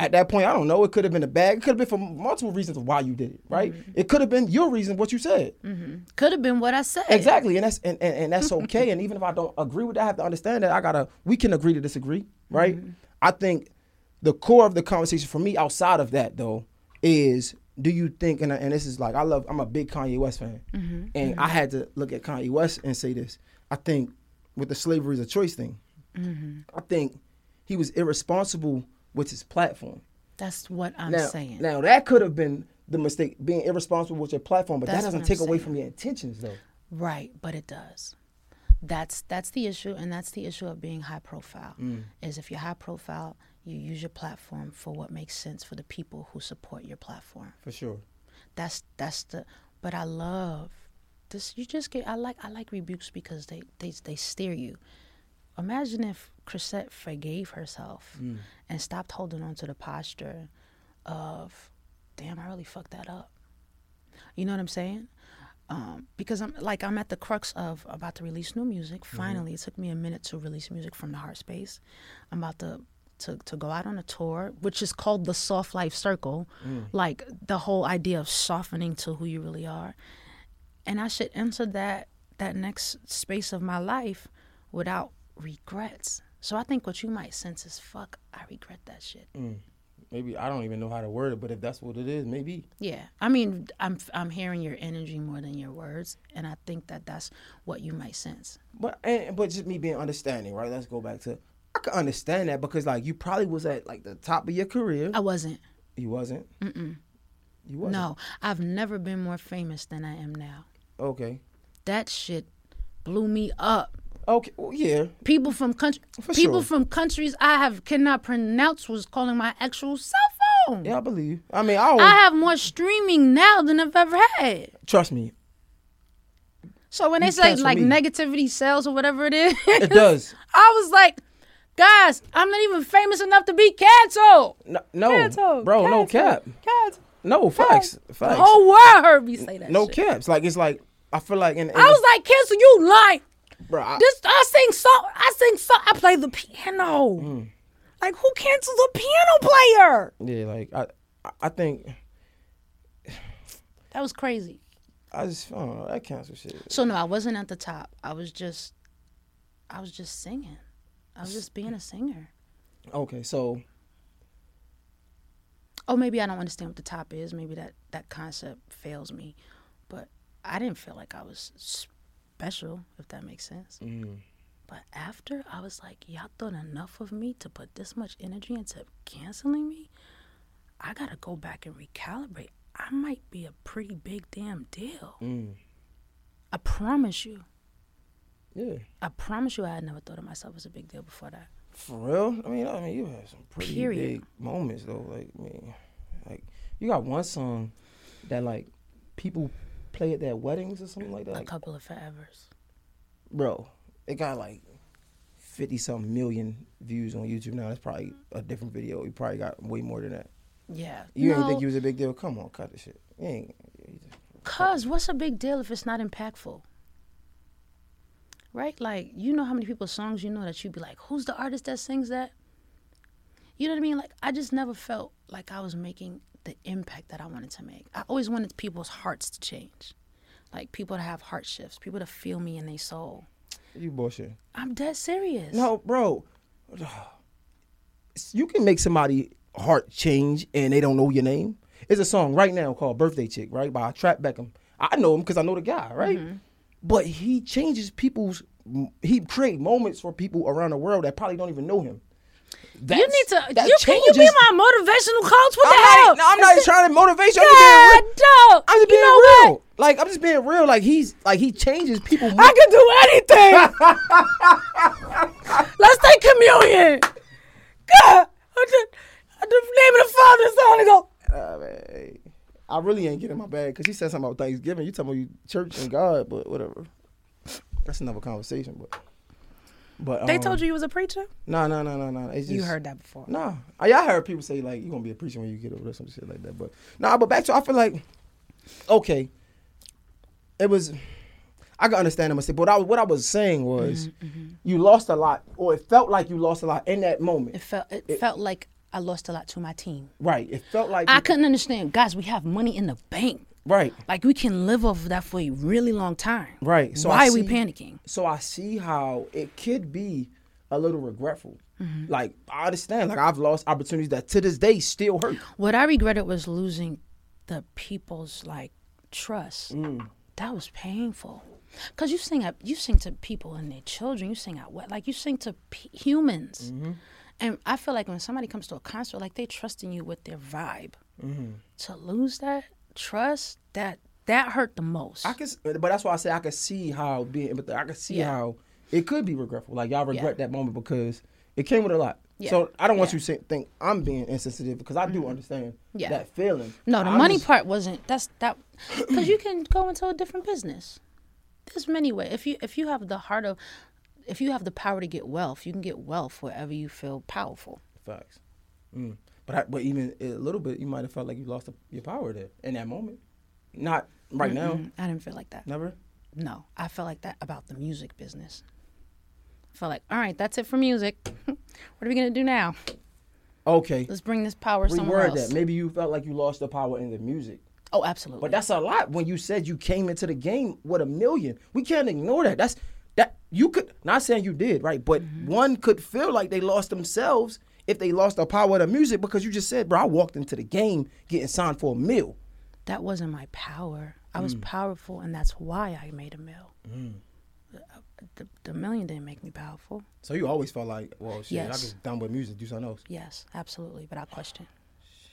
at that point, I don't know. It could have been a bag. It could have been for multiple reasons of why you did it. Right? Mm-hmm. It could have been your reason what you said. Mm-hmm. Could have been what I said. Exactly, and that's and, and, and that's okay. and even if I don't agree with that, I have to understand that I gotta. We can agree to disagree, right? Mm-hmm. I think the core of the conversation for me, outside of that though, is do you think? And, and this is like I love. I'm a big Kanye West fan, and I had to look at Kanye West and say this. I think with the slavery is a choice thing, I think he was irresponsible with his platform. That's what I'm now, saying. now that could have been the mistake, being irresponsible with your platform, but That's that doesn't take away from your intentions though. Right, but it does. That's that's the issue, and that's the issue of being high profile. Mm. Is if you're high profile, you use your platform for what makes sense for the people who support your platform. For sure. That's that's the. But I love this. You just get. I like I like rebukes because they they they steer you. Imagine if Chrisette forgave herself mm. and stopped holding on to the posture of, damn, I really fucked that up. You know what I'm saying? Um, because I'm like I'm at the crux of about to release new music. Mm-hmm. Finally, it took me a minute to release music from the heart space. I'm about to to to go out on a tour, which is called the Soft Life Circle, mm. like the whole idea of softening to who you really are. And I should enter that that next space of my life without regrets. So I think what you might sense is fuck, I regret that shit. Mm. Maybe I don't even know how to word it, but if that's what it is, maybe. Yeah, I mean, I'm I'm hearing your energy more than your words, and I think that that's what you might sense. But and, but just me being understanding, right? Let's go back to. I can understand that because like you probably was at like the top of your career. I wasn't. You wasn't. Mm-mm. You wasn't. No, I've never been more famous than I am now. Okay. That shit blew me up. Okay. Well, yeah. People from country, For people sure. from countries I have cannot pronounce was calling my actual cell phone. Yeah, I believe. I mean, I always I have more streaming now than I've ever had. trust me. So when they say like me. negativity sells or whatever it is, It does. I was like, guys, I'm not even famous enough to be canceled. No, no Canceled. bro, no cap. Canceled. Canceled. No facts. facts. The whole world heard me say that. no shit. caps. Like it's like I feel like in, in I was like, cancel you lying. Bro. I, This I sing so I sing so I play the piano. Mm. Like who cancels a piano player? yeah, like I, I- think That was crazy. I just I don't know that cancel shit. So no, I wasn't at the top. I was just, I was just singing. I was just being a singer. Okay, so Oh, maybe I don't understand what the top is. Maybe that that concept fails me. But I didn't feel like I was special, if that makes sense. mm, But after, I was like, y'all thought enough of me to put this much energy into canceling me. I gotta go back and recalibrate. I might be a pretty big damn deal. mm, I promise you. yeah, I promise you, I had never thought of myself as a big deal before that. for real. I mean, I mean, you had some pretty Period. big moments though. Like, I mean, like you got one song that like people play at their weddings or something like that. A couple of forevers. bro, it got like fifty something million views on YouTube now. That's probably a different video. You probably got way more than that. Yeah. You no, didn't think you was a big deal? Come on, cut the shit. You ain't. you just- Cause what's a big deal if it's not impactful? Right? Like, you know how many people's songs you know that you'd be like, who's the artist that sings that? You know what I mean? Like, I just never felt like I was making the impact that I wanted to make. I always wanted people's hearts to change. Like, people to have heart shifts, people to feel me in their soul. You bullshit. I'm dead serious. No, bro. You can make somebody heart change and they don't know your name. It's a song right now called "Birthday Chick," right by Trap Beckham. I know him because I know the guy, right? Mm-hmm. But he changes people's. He create moments for people around the world that probably don't even know him. You need to. that You, can you be my motivational coach? What I'm the hell? not, no, I'm not trying to motivate you. I'm God, just being real. I'm just You being know what? real. Like I'm just being real. Like he's like he changes people. more- I can do anything. Let's take communion. God, I just, I just name of the Father, Son, and go. Uh, man, I really ain't getting my bag because he said something about Thanksgiving. You talking about you church and God, but whatever. That's another conversation. But but They um, told you you was a preacher. No, no, no, no, no. It's just You heard that before. No, I, yeah, I heard people say like you gonna be a preacher when you get over there, some shit like that. But nah, but back to I feel like okay, it was. I can understand the mistake, but I, what I was saying was, Mm-hmm, you lost a lot, or it felt like you lost a lot in that moment. It felt it, felt like I lost a lot to my team. right. It felt like I you- couldn't understand, guys. We have money in the bank. Right. Like we can live off of that for a really long time. Right. So Why I are we panicking? So I see how it could be a little regretful. Mm-hmm. Like I understand. Like I've lost opportunities that to this day still hurt. What I regretted was losing the people's like trust. Mm. That was painful. Cause you sing at you sing to people and their children. You sing out what like you sing to p- humans. Mm-hmm. And I feel like when somebody comes to a concert, like they trusting you with their vibe. Mm-hmm. To lose that trust, that that hurt the most. I can, but that's why I say I can see how being, but I can see Yeah. how it could be regretful. Like y'all regret Yeah. that moment because it came with a lot. Yeah. So I don't want you to think I'm being insensitive because I do understand Yeah. that feeling. No, the I'm money just- part wasn't. That's that because you can go into a different business. There's many ways. If you if you have the heart of, if you have the power to get wealth, you can get wealth wherever you feel powerful. Facts. Mm. But I, but even a little bit, you might have felt like you lost your power there in that moment. Not right now. Mm, I didn't feel like that. Never. No, I felt like that about the music business. I felt like, all right, that's it for music. what are we gonna do now? Okay. Let's bring this power somewhere else. that. Maybe you felt like you lost the power in the music. Oh, absolutely. But that's a lot when you said you came into the game with a million. We can't ignore that. That's that you could not saying you did, right? But Mm-hmm. one could feel like they lost themselves if they lost the power of the music because you just said, bro, I walked into the game getting signed for a mill. that wasn't my power. I Mm. was powerful, and that's why I made a mill. The, the, the million didn't make me powerful. So you always felt like, well, shit, I Yes. just done with music, do something else. Yes, absolutely. But I question.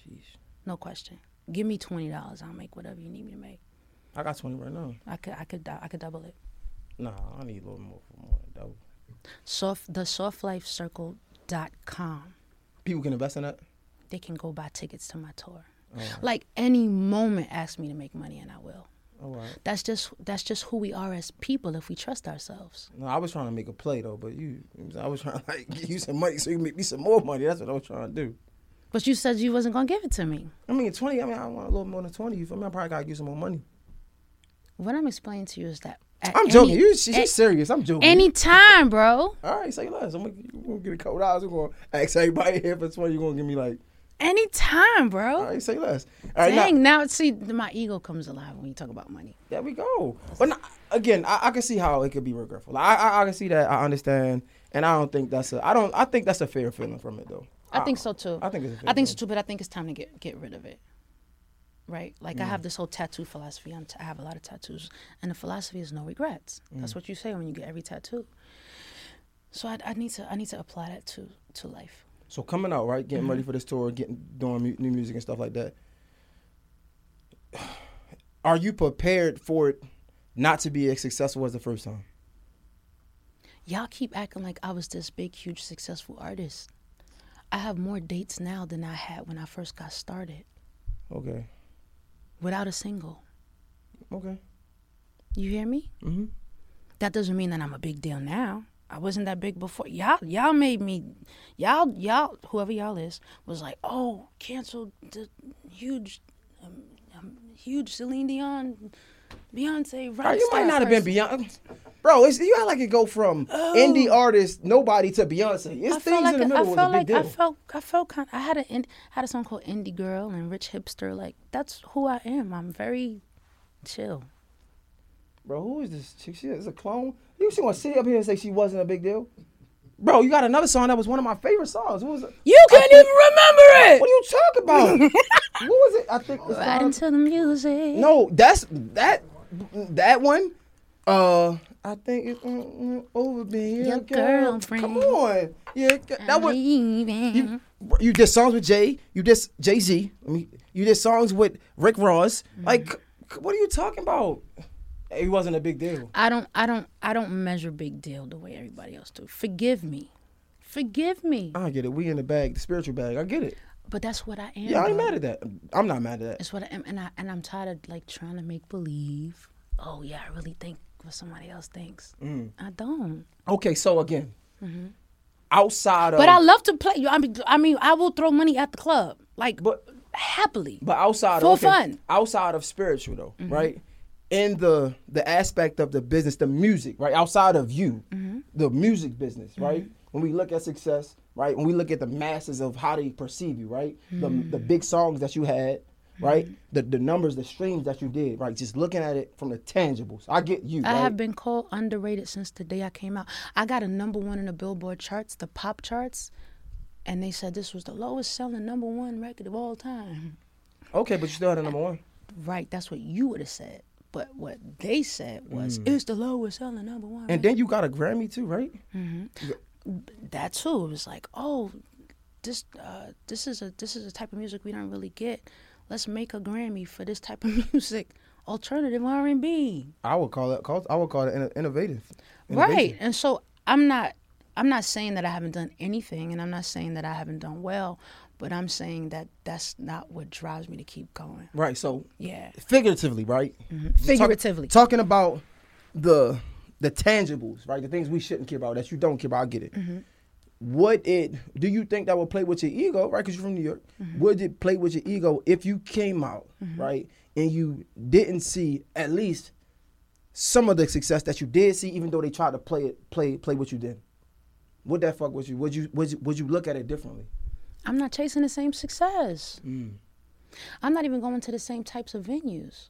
Sheesh. No question. Give me twenty dollars. I'll make whatever you need me to make. I got 20 right now. I could, I could, I could double it. Nah, I need a little more for more than double. Soft, the softlifecircle.com. People can invest in that? They can go buy tickets to my tour. Oh, Like any moment, ask me to make money, and I will. Oh, all right. That's just that's just who we are as people if we trust ourselves. No, I was trying to make a play though, but you, I was trying to like give you some money so you can make me some more money. That's what I was trying to do. But you said you wasn't gonna give it to me. I mean, 20, I mean, I want a little more than 20. You feel me? I probably got to give some more money. What I'm explaining to you is that at I'm any- joking. You, she, she's serious. I'm joking. anytime, bro. All right, say less. I'm gonna, you gonna get a couple dollars. I'm gonna ask everybody here for 20. You're gonna give me like, Anytime, bro. all right, say less. All right, now, Dang, now see my ego comes alive when you talk about money. there we go. But not, again, I, I can see how it could be regretful. I, I, I can see that. I understand, and I don't think that's a. I don't. I think that's a fair feeling from it though. I think so too. I think it's a fair I think so too, but I think it's time to get get rid of it. Right? Like I Mm. have this whole tattoo philosophy. I'm t- I have a lot of tattoos, and the philosophy is no regrets. That's Mm. what you say when you get every tattoo. So I, I need to I need to apply that to to life. So coming out, right, getting Mm-hmm. ready for this tour, getting doing mu- new music and stuff like that. Are you prepared for it not to be as successful as the first time? Y'all keep acting like I was this big, huge, successful artist. I have more dates now than I had when I first got started, Okay. Without a single. Okay. You hear me? Mm-hmm. That doesn't mean that I'm a big deal now. I wasn't that big before. Y'all, y'all made me, y'all, y'all, whoever y'all is, was like, oh, cancel the huge, um, um, huge Celine Dion, Beyonce, rock Right, you might not have been. Beyonce. Bro, it's, you act like it go from oh. indie artist, nobody to Beyonce. It's Oh. I things like in the I middle was a felt big like deal. I felt I felt kind. I had a in- had a song called Indie Girl and Rich Hipster. Like that's who I am. I'm very chill. Bro, who is this chick? She is a clone. You she want to sit up here and say she wasn't a big deal? Bro, you got another song that was one of my favorite songs. What was it? You can't even remember it. What are you talking about? what was it? I think it's Right into the music. No, that's that that one. Uh, I think it's mm, mm, over being Your your girl. girlfriend. Come on, yeah, that was you. You did songs with Jay. You did Jay Z. I mean, you did songs with Rick Ross. Mm-hmm. Like, what are you talking about? It wasn't a big deal. I don't I don't I don't measure big deal the way everybody else do. Forgive me. Forgive me. I get it. We in the bag, the spiritual bag. I get it. But that's what I am. Yeah, I ain't mad at that. I'm not mad at that. It's what I am and I and I'm tired of like trying to make believe. Oh yeah, I really think what somebody else thinks. Mm. I don't. Okay, so again, outside of Mm-hmm. But I love to play. I mean, I mean, I will throw money at the club, like But- happily. But outside For of okay, fun. Mm-hmm. outside of spiritual though, right? In the the aspect of the business, the music, right outside of you, mm-hmm. the music business, mm-hmm. right? When we look at success, right? When we look at the masses of how they perceive you, right? The mm-hmm. the big songs that you had, right? The the numbers, the streams that you did, right? Just looking at it from the tangibles. I get you. I right? have been called underrated since the day I came out. I got a number one in the Billboard charts, the pop charts, and they said this was the lowest selling number one record of all time. Okay, but you still had a number one. Right, that's what you would have said. But what they said was, it's the lowest selling number one. And then you got a Grammy too, right? that too it was like oh this uh, this is a this is a type of music we don't really get let's make a grammy for this type of music alternative r&b I would call it. Call, I would call it inno- innovative. right and so i'm not i'm not saying that i haven't done anything and i'm not saying that i haven't done well but i'm saying that that's not what drives me to keep going Right. So yeah figuratively, right? Talk- Figuratively. talking about the the tangibles, right? The things we shouldn't care about that you don't care about. I get it. Mm-hmm. Would it? Do you think that would play with your ego, right? Because you're from New York. Mm-hmm. Would it play with your ego if you came out, right, and you didn't see at least some of the success that you did see, even though they tried to play it, play play what you did? Would that fuck with you? Would you would you, would you look at it differently? I'm not chasing the same success mm. i'm not even going to the same types of venues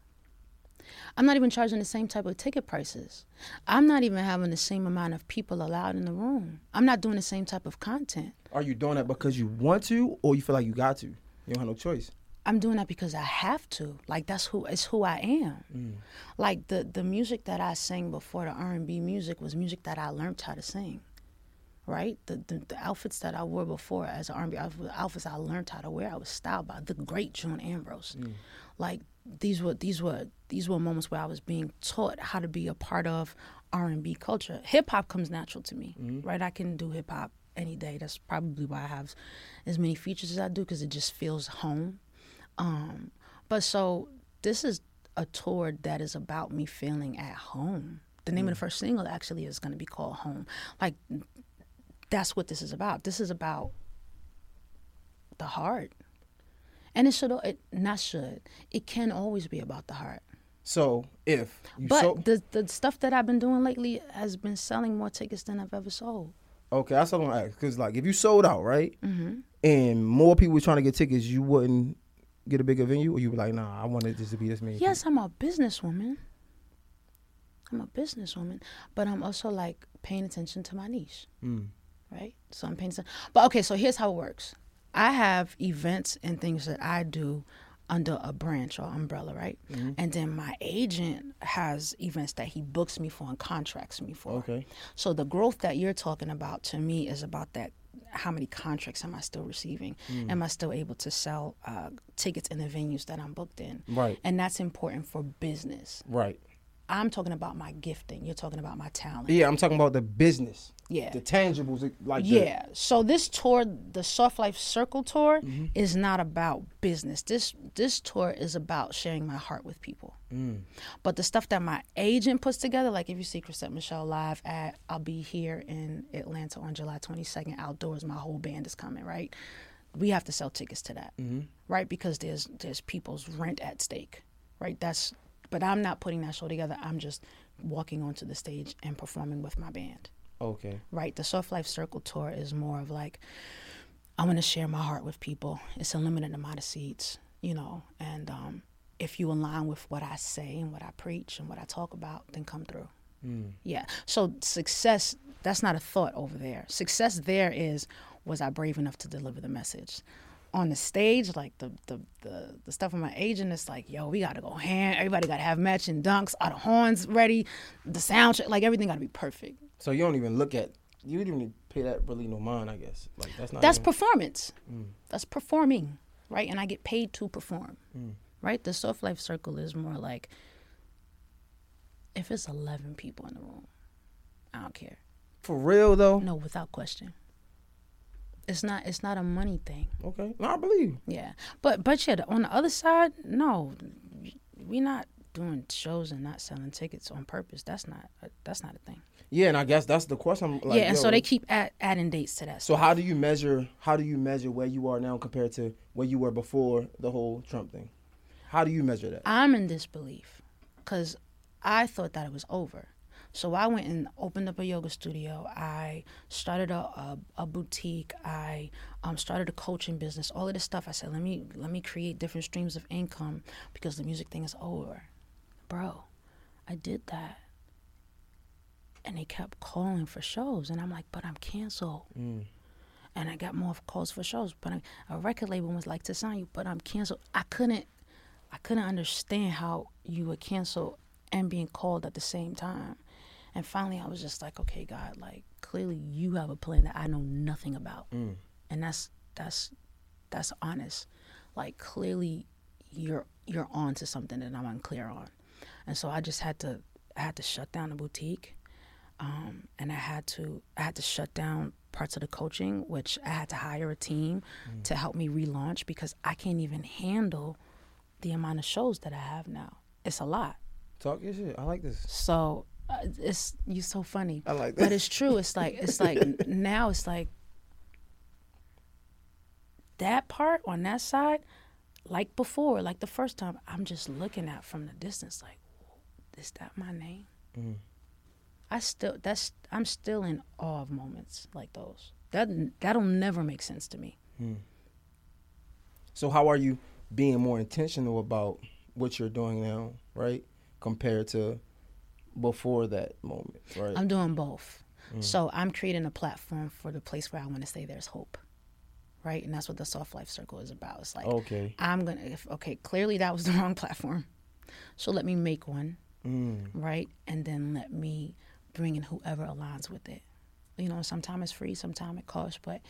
I'm not even charging the same type of ticket prices. I'm not even having the same amount of people allowed in the room. I'm not doing the same type of content. Are you doing that because you want to, or you feel like you got to? You don't have no choice. I'm doing that because I have to. Like that's who it's who I am. Mm. Like the the music that I sang before the R&B music was music that I learned how to sing. Right? The the, the outfits that I wore before as an R&B outfit outfits I learned how to wear. I was styled by the great June Ambrose. Mm. Like these were these were these were moments where I was being taught how to be a part of R&B culture. Hip hop comes natural to me. Mm-hmm. Right? I can do hip hop any day. That's probably why I have as many features as I do because it just feels home. Um, but so this is a tour that is about me feeling at home. The name of the mm. first single actually is going to be called Home. Like that's what this is about. This is about the heart. And it should it not should. It can always be about the heart. So if you But so, the the stuff that I've been doing lately has been selling more tickets than I've ever sold. okay, that's what I'm gonna ask. Because like if you sold out, right, Mm-hmm. and more people were trying to get tickets, you wouldn't get a bigger venue, or you would like, nah, I wanted this to be this many. Yes, I'm a businesswoman. I'm a businesswoman, but I'm also like paying attention to my niche, Mm. Right? So I'm paying attention. But okay, so here's how it works. I have events and things that I do under a branch or umbrella, right? Mm-hmm. And then my agent has events that he books me for and contracts me for. Okay. So the growth that you're talking about to me is about that. How many contracts am I still receiving? Mm. Am I still able to sell uh, tickets in the venues that I'm booked in? Right. And that's important for business. Right. I'm talking about my gifting. You're talking about my talent. Yeah, I'm talking about the business. Yeah. The tangibles, like the- Yeah. So this tour, the Soft Life Circle tour, Mm-hmm. is not about business. This this tour is about sharing my heart with people. Mm. But the stuff that my agent puts together, like if you see Chrisette Michelle live at, I'll be here in Atlanta on July 22nd outdoors. My whole band is coming, right? We have to sell tickets to that, right? Because there's there's people's rent at stake, right? That's. But I'm not putting that show together. I'm just walking onto the stage and performing with my band Okay. right? The Soft Life Circle tour is more of like, I want to share my heart with people. It's a limited amount of seats, you know, and um, if you align with what I say and what I preach and what I talk about, then come through. Yeah. So success, that's not a thought over there. Success there is, was I brave enough to deliver the message? On the stage, like the the the, the stuff with my agent it's like, yo, we gotta go hand. Everybody gotta have matching dunks, all the horns ready, the sound check, like everything gotta be perfect. So you don't even look at you don't even pay that really no mind, I guess. Like that's not. That's even, performance. Mm. That's performing, right? And I get paid to perform, mm. right? The soft life circle is more like if it's 11 people in the room, I don't care. for real though. No, without question. It's not. It's not a money thing. Okay. No, I believe. Yeah, but but yeah, on the other side, no, we not doing shows and not selling tickets on purpose. That's not. That's not a thing. Yeah, and I guess that's the question. Like, yeah, and yo, so they keep add, adding dates to that. So how do you measure? How do you measure where you are now compared to where you were before the whole Trump thing? How do you measure that? I'm in disbelief because I thought that it was over. So I went and opened up a yoga studio. I started a, a, a boutique. I um, started a coaching business. All of this stuff. I said, let me let me create different streams of income because the music thing is over, bro. I did that, and they kept calling for shows, and I'm like, but I'm canceled. Mm. And I got more calls for shows, but I, a record label was like to sign you, but I'm canceled. I couldn't, I couldn't understand how you were canceled and being called at the same time. And finally, I was just like, okay, God, like clearly you have a plan that I know nothing about, Mm. and that's that's that's honest. Like clearly, you're you're on to something that I'm unclear on, and so I just had to I had to shut down the boutique, um, and I had to I had to shut down parts of the coaching, which I had to hire a team to help me relaunch because I can't even handle the amount of shows that I have now. It's a lot. Talk your shit. I like this. So uh, it's you so funny, I like but that. it's true. It's like it's like now it's like that part on that side, like before, like the first time. I'm just looking at from the distance, like, is that my name? Mm. I still that's I'm still in awe of moments like those. That that'll never make sense to me. So how are you being more intentional about what you're doing now, right? Compared to before that moment, right? I'm doing both. So I'm creating a platform for the place where I want to say there's hope. Right? And that's what the soft life circle is about. It's like okay. I'm gonna if okay, clearly that was the wrong platform. So let me make one, Mm. right? And then let me bring in whoever aligns with it. You know, sometimes it's free, sometimes it costs, but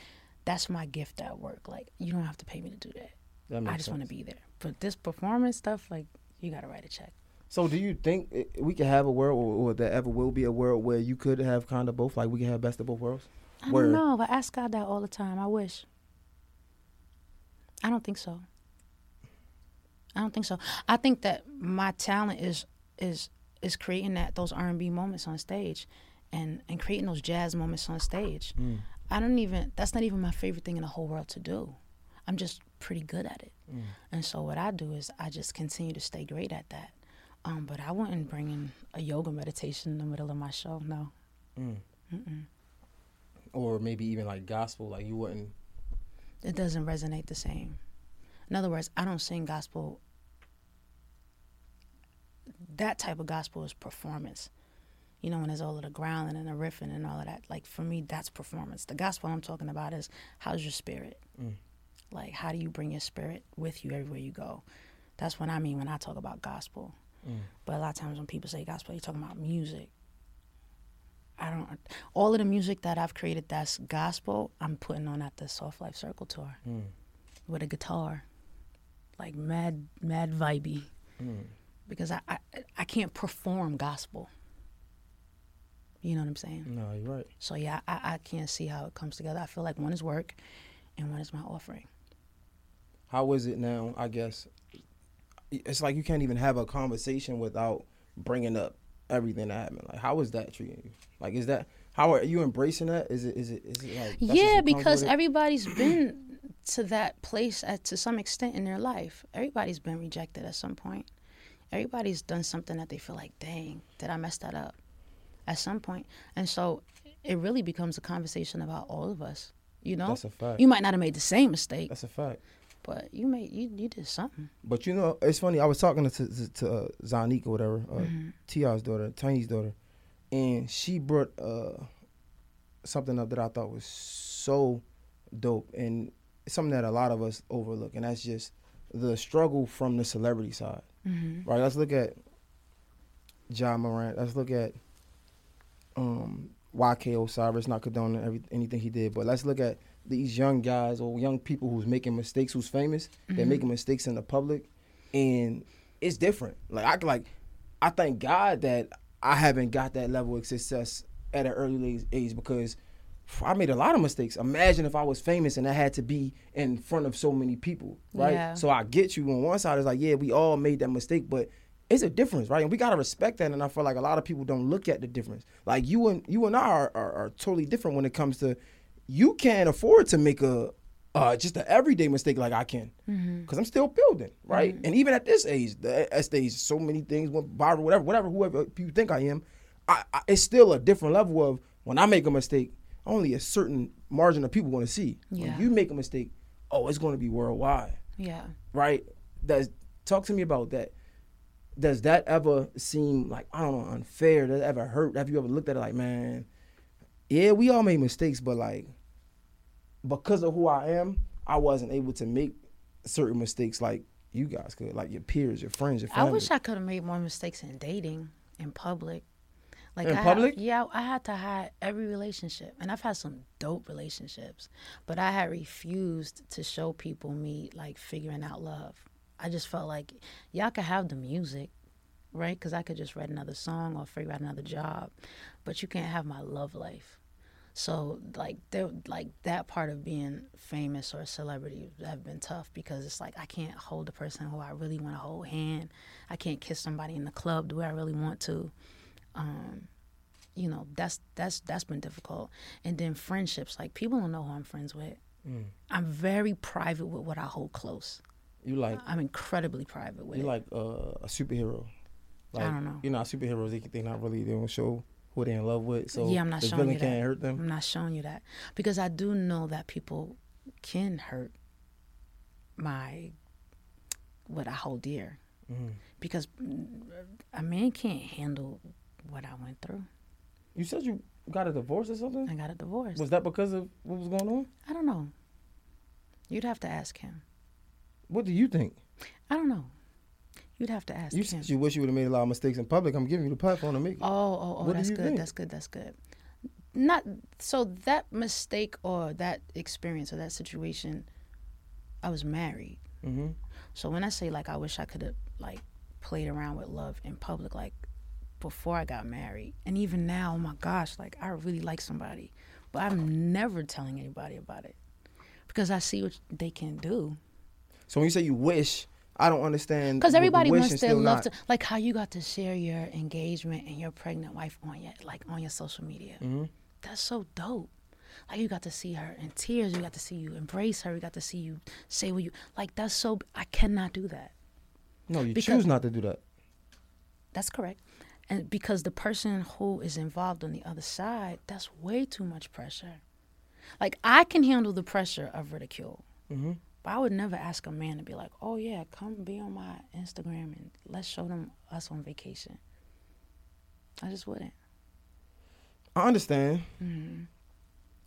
that's my gift at work. Like you don't have to pay me to do that. That I just want to be there. But this performance stuff, like you gotta write a check. So do you think i- we could have a world, or, or there ever will be a world where you could have kind of both, like we can have best of both worlds? I Word. don't know, but I ask God that all the time. I wish. I don't think so. I don't think so. I think that my talent is is is creating that those R and B moments on stage, and and creating those jazz moments on stage. Mm. I don't even. That's not even my favorite thing in the whole world to do. I'm just pretty good at it. Mm. And so what I do is I just continue to stay great at that. Um, but I wouldn't bring in a yoga meditation in the middle of my show. No. Mm. Or maybe even like gospel, like you wouldn't. it doesn't resonate the same. In other words, I don't sing gospel. That type of gospel is performance. You know, when there's all of the growling and the riffing and all of that. Like for me, that's performance. The gospel I'm talking about is how's your spirit? Mm. Like how do you bring your spirit with you everywhere you go? That's what I mean when I talk about gospel. Mm. But a lot of times when people say gospel, you're talking about music. I don't. All of the music that I've created that's gospel, I'm putting on at the Soft Life Circle tour Mm. with a guitar, like mad, mad vibey, Mm. because I, I, I can't perform gospel. You know what I'm saying? No, you're right. So yeah, I, I can't see how it comes together. I feel like one is work, and one is my offering. How is it now? I guess it's like you can't even have a conversation without bringing up everything that happened. Like, how is that treating you? Like, is that how are you embracing that? Is it is it is it like yeah, because everybody's been to that place at to some extent in their life. Everybody's been rejected at some point. Everybody's done something that they feel like, dang, did I mess that up? At some point, and so it really becomes a conversation about all of us. You know, that's a fact. you might not have made the same mistake, That's a fact. But you made you you did something. But you know, it's funny. I was talking to to, to uh, or whatever, uh, Mhm. T.I.'s daughter, Tiny's daughter, and she brought uh, something up that I thought was so dope, and something that a lot of us overlook, and that's just the struggle from the celebrity side. Mm-hmm. Right. Let's look at Ja Morant. Let's look at um, YK Osiris. Not condoning every, anything he did, but let's look at these young guys or young people who's making mistakes, who's famous. They're Mhm. making mistakes in the public, and it's different. Like I like, I thank God that I haven't got that level of success at an early age because I made a lot of mistakes. Imagine if I was famous and I had to be in front of so many people, right? Yeah. So I get you on one side. It's like, yeah, we all made that mistake, but it's a difference, right? And we gotta respect that. And I feel like a lot of people don't look at the difference. Like you and you and I are, are, are totally different when it comes to you can't afford to make a uh, just an everyday mistake like I can, because I'm still building, right? And even at this age, the at stage, so many things went viral, whatever, whatever, whoever you think I am, I, I, it's still a different level of when I make a mistake, only a certain margin of people going to see. Yeah. When you make a mistake, oh, it's going to be worldwide Yeah. right? Does talk to me about that. Does that ever seem like I don't know unfair? Does it ever hurt? Have you ever looked at it like, man, yeah, we all made mistakes, but like because of who I am, I wasn't able to make certain mistakes like you guys could, like your peers, your friends, your family. I wish I could have made more mistakes in dating in public. Like In I public? Had, yeah, I had to hide every relationship, and I've had some dope relationships, but I had refused to show people me like figuring out love. I just felt like y'all could have the music, right? Because I could just write another song or figure out another job, but you can't have my love life. So like there like that part of being famous or a celebrity have been tough because it's like I can't hold the person who I really want to hold hand. I can't kiss somebody in the club the way I really want to. Um, you know, that's that's that's been difficult. And then friendships, like people don't know who I'm friends with. I'm very private with what I hold close. you like I'm incredibly private with you like uh, a superhero. Like, don't know. You know, superheroes they they not really they don't show who they're in love with. So yeah, I'm not showing you that. can't hurt them. I'm not showing you that because I do know that people can hurt my what I hold dear. Mm-hmm. Because mm, a man can't handle what I went through. You said you got a divorce or something. I got a divorce. Was that because of what was going on? I don't know. You'd have to ask him. What do you think? I don't know. You'd have to ask You him. said you wish you would have made a lot of mistakes in public. I'm giving you the platform to make it. Oh, oh, oh, What that's good. think? That's good. That's good. Not so that mistake or that experience or that situation. I was married, Mm-hmm. so when I say like I wish I could have like played around with love in public, like before I got married, and even now, oh my gosh, like I really like somebody, but I'm never telling anybody about it because I see what they can do. So when you say you wish, I don't understand. Because everybody wants their love not- to, like how you got to share your engagement and your pregnant wife on your, like on your social media. Mm-hmm. That's so dope. Like you got to see her in tears. You got to see you embrace her. You got to see you say what you like. That's so. I cannot do that. No, you because- choose not to do that. That's correct. And because the person who is involved on the other side, that's way too much pressure. Like I can handle the pressure of ridicule. Mm-hmm. But I would never ask a man to be like, "Oh yeah, come be on my Instagram and let's show them us on vacation." I just wouldn't. I understand. hmm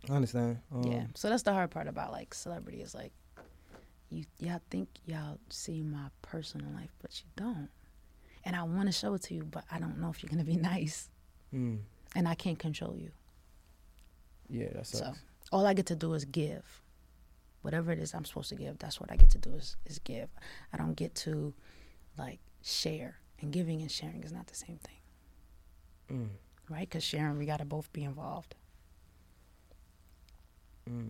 I understand. Um, yeah. So that's the hard part about like celebrity is like, you y'all think y'all see my personal life, but you don't. And I want to show it to you, but I don't know if you're gonna be nice, Mm, and I can't control you. yeah, that's So all I get to do is give. Whatever it is I'm supposed to give, that's what I get to do is, is give. I don't get to like share. And giving and sharing is not the same thing, Mm, right? Because sharing, we got to both be involved. mm.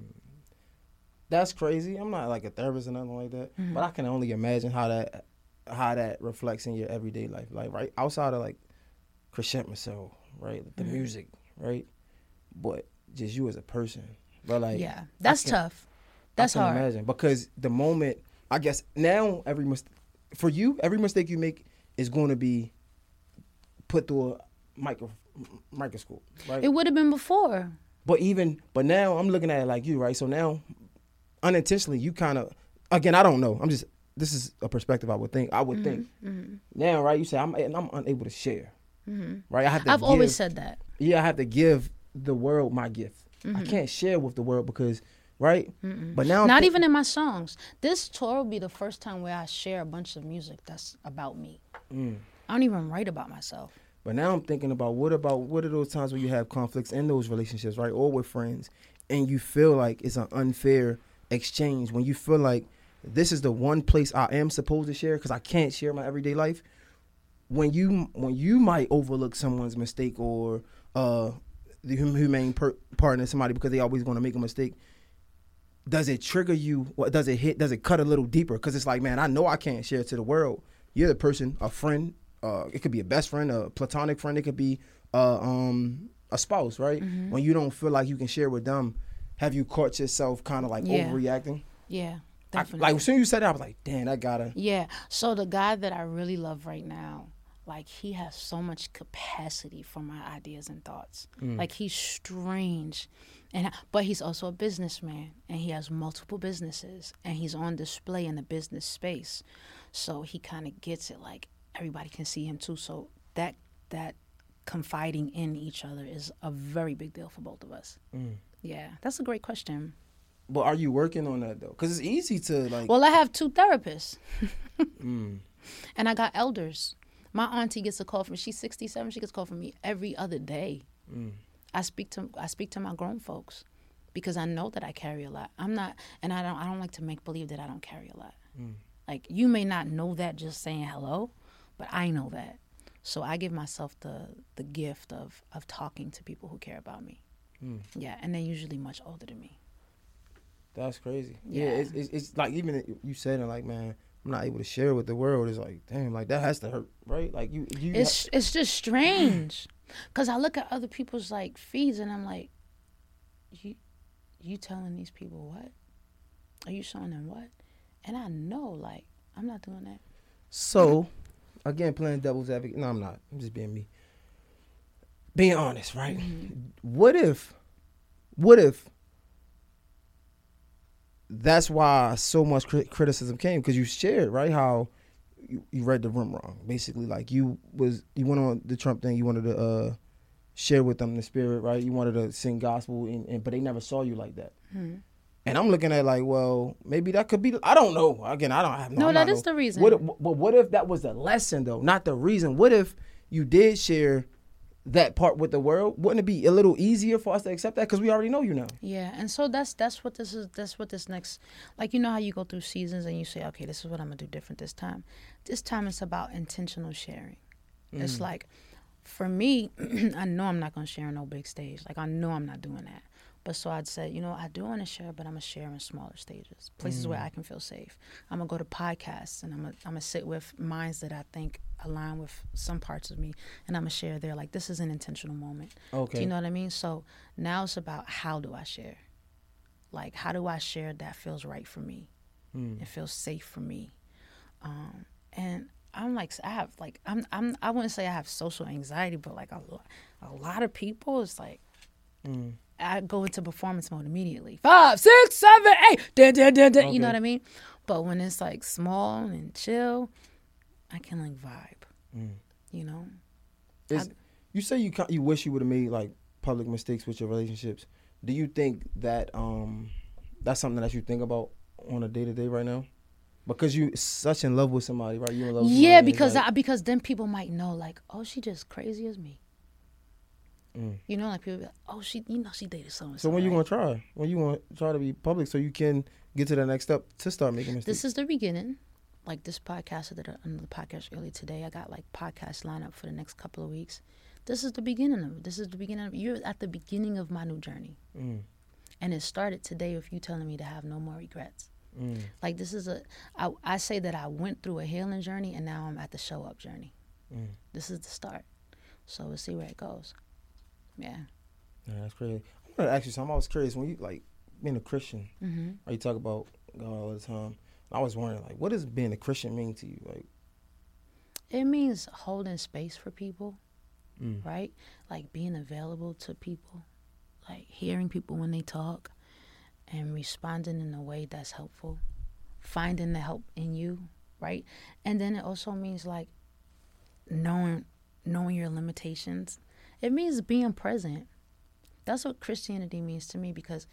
That's crazy. I'm not like a therapist or nothing like that, Mhm. but I can only imagine how that how that reflects in your everyday life. Like right outside of like Chrisette Michelle, right, the Mhm. music, right, but just you as a person, but like yeah, that's can- tough. That's I can hard. imagine because the moment I guess now every mis- for you every mistake you make is going to be put through a micro microscope, right? It would have been before. but even but now I'm looking at it like you, right? So now unintentionally you kind of again I don't know. I'm just this is a perspective I would think I would think Mm-hmm. now, right? You say I'm and I'm unable to share, Mm-hmm. right? I have to. I've give, always said that. yeah, I have to give the world my gift. I Mhm. can't share with the world because right. Mm-mm. But now Not thi- even in my songs. This tour will be the first time where I share a bunch of music that's about me. Mm. I don't even write about myself. But now I'm thinking about what about what are those times where you have conflicts in those relationships, right, or with friends, and you feel like it's an unfair exchange when you feel like this is the one place I am supposed to share because I can't share my everyday life. When you when you might overlook someone's mistake or uh, the humane per- partner somebody because they always going to make a mistake. Does it trigger you? What does it hit? Does it cut a little deeper? Because it's like, man, I know I can't share it to the world. You're the person, a friend. Uh, it could be a best friend, a platonic friend. It could be uh, um, a spouse, right? Mm-hmm. When you don't feel like you can share with them, have you caught yourself kind of like Yeah. overreacting? Yeah, I, definitely. like as soon as you said that, I was like, damn, I gotta. Yeah. So the guy that I really love right now, like he has so much capacity for my ideas and thoughts. Like he's strange, and but he's also a businessman, and he has multiple businesses, and he's on display in the business space. So he kind of gets it. Like everybody can see him too. So that that confiding in each other is a very big deal for both of us. Yeah, that's a great question. But are you working on that though? Because it's easy to like. Well, I have two therapists, mm, and I got elders. My auntie gets a call from she's 67. She gets a call from me every other day. mm, I speak to I speak to my grown folks because I know that I carry a lot. I'm not, and I don't I don't like to make believe that I don't carry a lot. mm. Like you may not know that just saying hello, but I know that. So I give myself the the gift of of talking to people who care about me. Mm. Yeah, and they're usually much older than me. That's crazy. Yeah, Yeah. it's, it's it's like even you said it like man, I'm not able to share with the world. It's like damn, like that has to hurt, right? Like you you. It's it's just strange, cause I look at other people's like feeds and I'm like, you you telling these people what? Are you showing them what? And I know like I'm not doing that. so, again, playing devil's advocate. No, I'm not. I'm just being me. Being honest, right? Mm-hmm. What if, what if that's why so much criticism came because you shared right how you, you read the room wrong. Basically, like you was you went on the Trump thing. You wanted to uh, share with them the spirit, right? You wanted to sing gospel, and, and but they never saw you like that. Hmm. And I'm looking at like, well, maybe that could be. I don't know. Again, I don't have no. No, that no- the reason. What? if- But what if that was the lesson though, not the reason? What if you did share that part with the world? Wouldn't it be a little easier for us to accept that because we already know you now? Yeah, and so that's that's what this is. That's what this next, like you know how you go through seasons and you say, okay, this is what I'm gonna do different this time. This time it's about intentional sharing. It's mm. like, for me, I know I'm not gonna share on no big stage. Like I know I'm not doing that. But so I'd say, you know, I do want to share, but I'm gonna share in smaller stages, places where I can feel safe. I'm gonna go to podcasts and I'm gonna, I'm gonna sit with minds that I think align with some parts of me, and I'm gonna share there. Like this is an intentional moment. Okay. Do you know what I mean? So now it's about how do I share? Like how do I share that feels right for me? Mm. It feels safe for me. Um, and I'm like I have like I'm I'm I wouldn't say I have social anxiety, but like a lot, a lot of people it's like Mm. I go into performance mode immediately. Five, six, seven, eight. Dun, dun, dun, dun, You know what I mean? But when it's like small and chill, I can like vibe. Mm. You know? Is, you say you you wish you would have made like public mistakes with your relationships. Do you think that um that's something that you think about on a day to day right now? Because you such in love with somebody, right? You in love. With Yeah, because like, I, because then people might know like, oh, she just crazy as me. Mm. You know, like people be like, oh, she, you know, she dated someone. so when you gonna try? When you want to try to be public so you can get to the next step to start making mistakes? This is the beginning. Like this podcast, I did another podcast earlier today. I got like podcast lineup for the next couple of weeks. This is the beginning of it. This is the beginning of you're at the beginning of my new journey. Mm. And it started today with you telling me to have no more regrets. Mm. Like this is a I, I say that I went through a healing journey and now I'm at the show up journey. Mm. This is the start. So we'll see where it goes. Yeah. Yeah, that's crazy. I'm gonna ask you something. I was curious when you like being a Christian. hmm Or you talk about God all the time. I was wondering, like, what does being a Christian mean to you? Like, It means holding space for people, mm. right? Like being available to people, like hearing people when they talk and responding in a way that's helpful, finding the help in you, right? And then it also means like knowing knowing your limitations. It means being present. That's what Christianity means to me because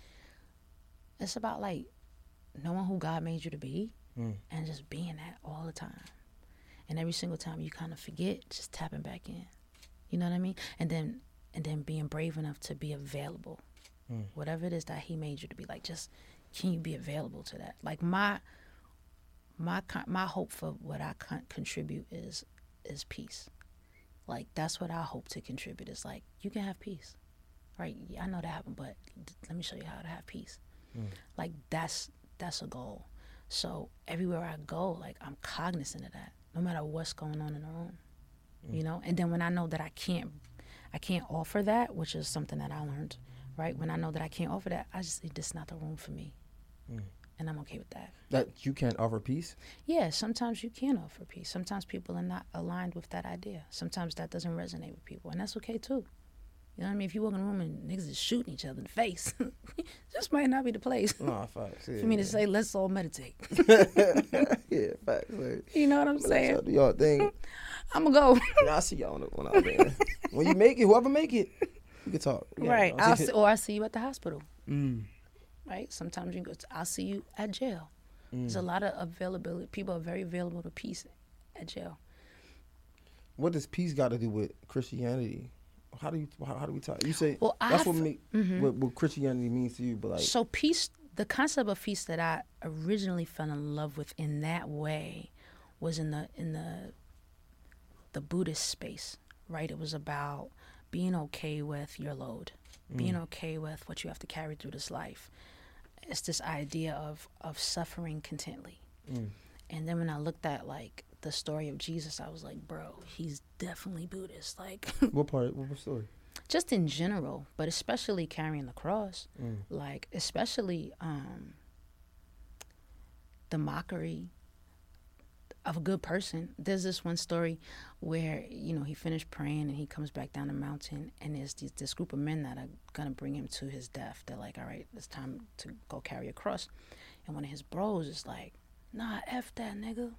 it's about like knowing who God made you to be Mm. and just being that all the time. And every single time you kind of forget, just tapping back in. You know what I mean? And then and then being brave enough to be available. Mm. Whatever it is that he made you to be like just can you be available to that? Like my my my hope for what I con- contribute is is peace. Like that's what I hope to contribute is like you can have peace. Right? I know that happened, but let me show you how to have peace. Mm. Like that's that's a goal. So everywhere I go, like I'm cognizant of that, no matter what's going on in the room. You know, and then when I know that I can't, I can't offer that, which is something that I learned, right? When I know that I can't offer that, I just it's just not the room for me. Mm. And I'm okay with that. That you can't offer peace. Yeah, sometimes you can offer peace. Sometimes people are not aligned with that idea. Sometimes that doesn't resonate with people, and that's okay too. You know what I mean? If you walk in a room and niggas is shooting each other in the face, this might not be the place Nah, facts. Yeah, for me to say, let's all meditate. yeah, facts. You know what I'm let y'all saying? do y'all thing. I'm gonna go. Yeah, I see y'all on the one out there. when you make it, whoever make it, we can talk. Yeah, right. I'll see, or I see you at the hospital. Mm. Right. Sometimes you go. I'll see you at jail. There's Mm. a lot of availability. People are very available to peace at jail. What does peace got to do with Christianity? How do you how, how do we talk? You say Well, that's what f- make Mhm. what, what Christianity means to you, but like so peace, the concept of peace that I originally fell in love with in that way was in the in the the Buddhist space, right? It was about being okay with your load, being okay with what you have to carry through this life. It's this idea of of suffering contently. Mm. And then when I looked at like the story of Jesus, I was like, bro, he's definitely Buddhist. Like what part? What, story? just in general, but especially carrying the cross, Mm. like especially um, the mockery of a good person. There's this one story where you know he finished praying and he comes back down the mountain, and there's these, this group of men that are gonna bring him to his death. They're like, "All right, it's time to go carry a cross," and one of his bros is like, "Nah, f that nigga."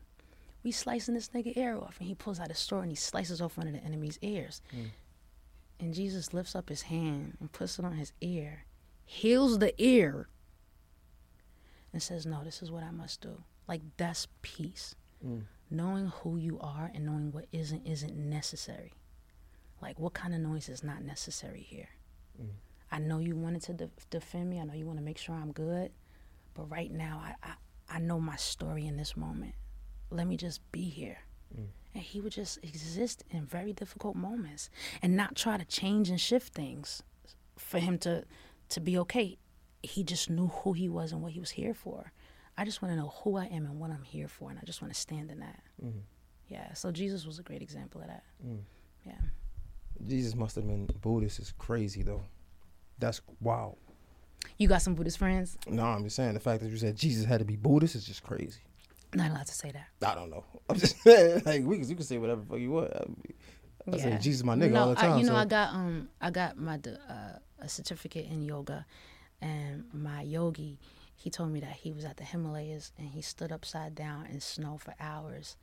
We slicing this nigga ear off, and he pulls out his sword and he slices off one of the enemy's ears. And Jesus lifts up his hand and puts it on his ear, heals the ear, and says, No, this is what I must do. Like, that's peace. Mm. Knowing who you are and knowing what isn't isn't necessary. Like, what kind of noise is not necessary here? Mm. I know you wanted to de- defend me. I know you want to make sure I'm good. But right now, I, I, I know my story in this moment. Let me just be here. Mm. And he would just exist in very difficult moments and not try to change and shift things for him to to be okay. He just knew who he was and what he was here for. I just want to know who I am and what I'm here for, and I just want to stand in that. Mhm. Yeah, so Jesus was a great example of that. Mm. Yeah. Jesus must have been Buddhist. Is crazy though. That's wow. You got some Buddhist friends? No, I'm just saying the fact that you said Jesus had to be Buddhist is just crazy. Not allowed to say that. I don't know. I'm just saying, like we can, you can say whatever the fuck you want. I, I say Jesus my nigga all the time. I, you know, so. I got um, I got my uh, a certificate in yoga, and my yogi, he told me that he was at the Himalayas and he stood upside down in snow for hours,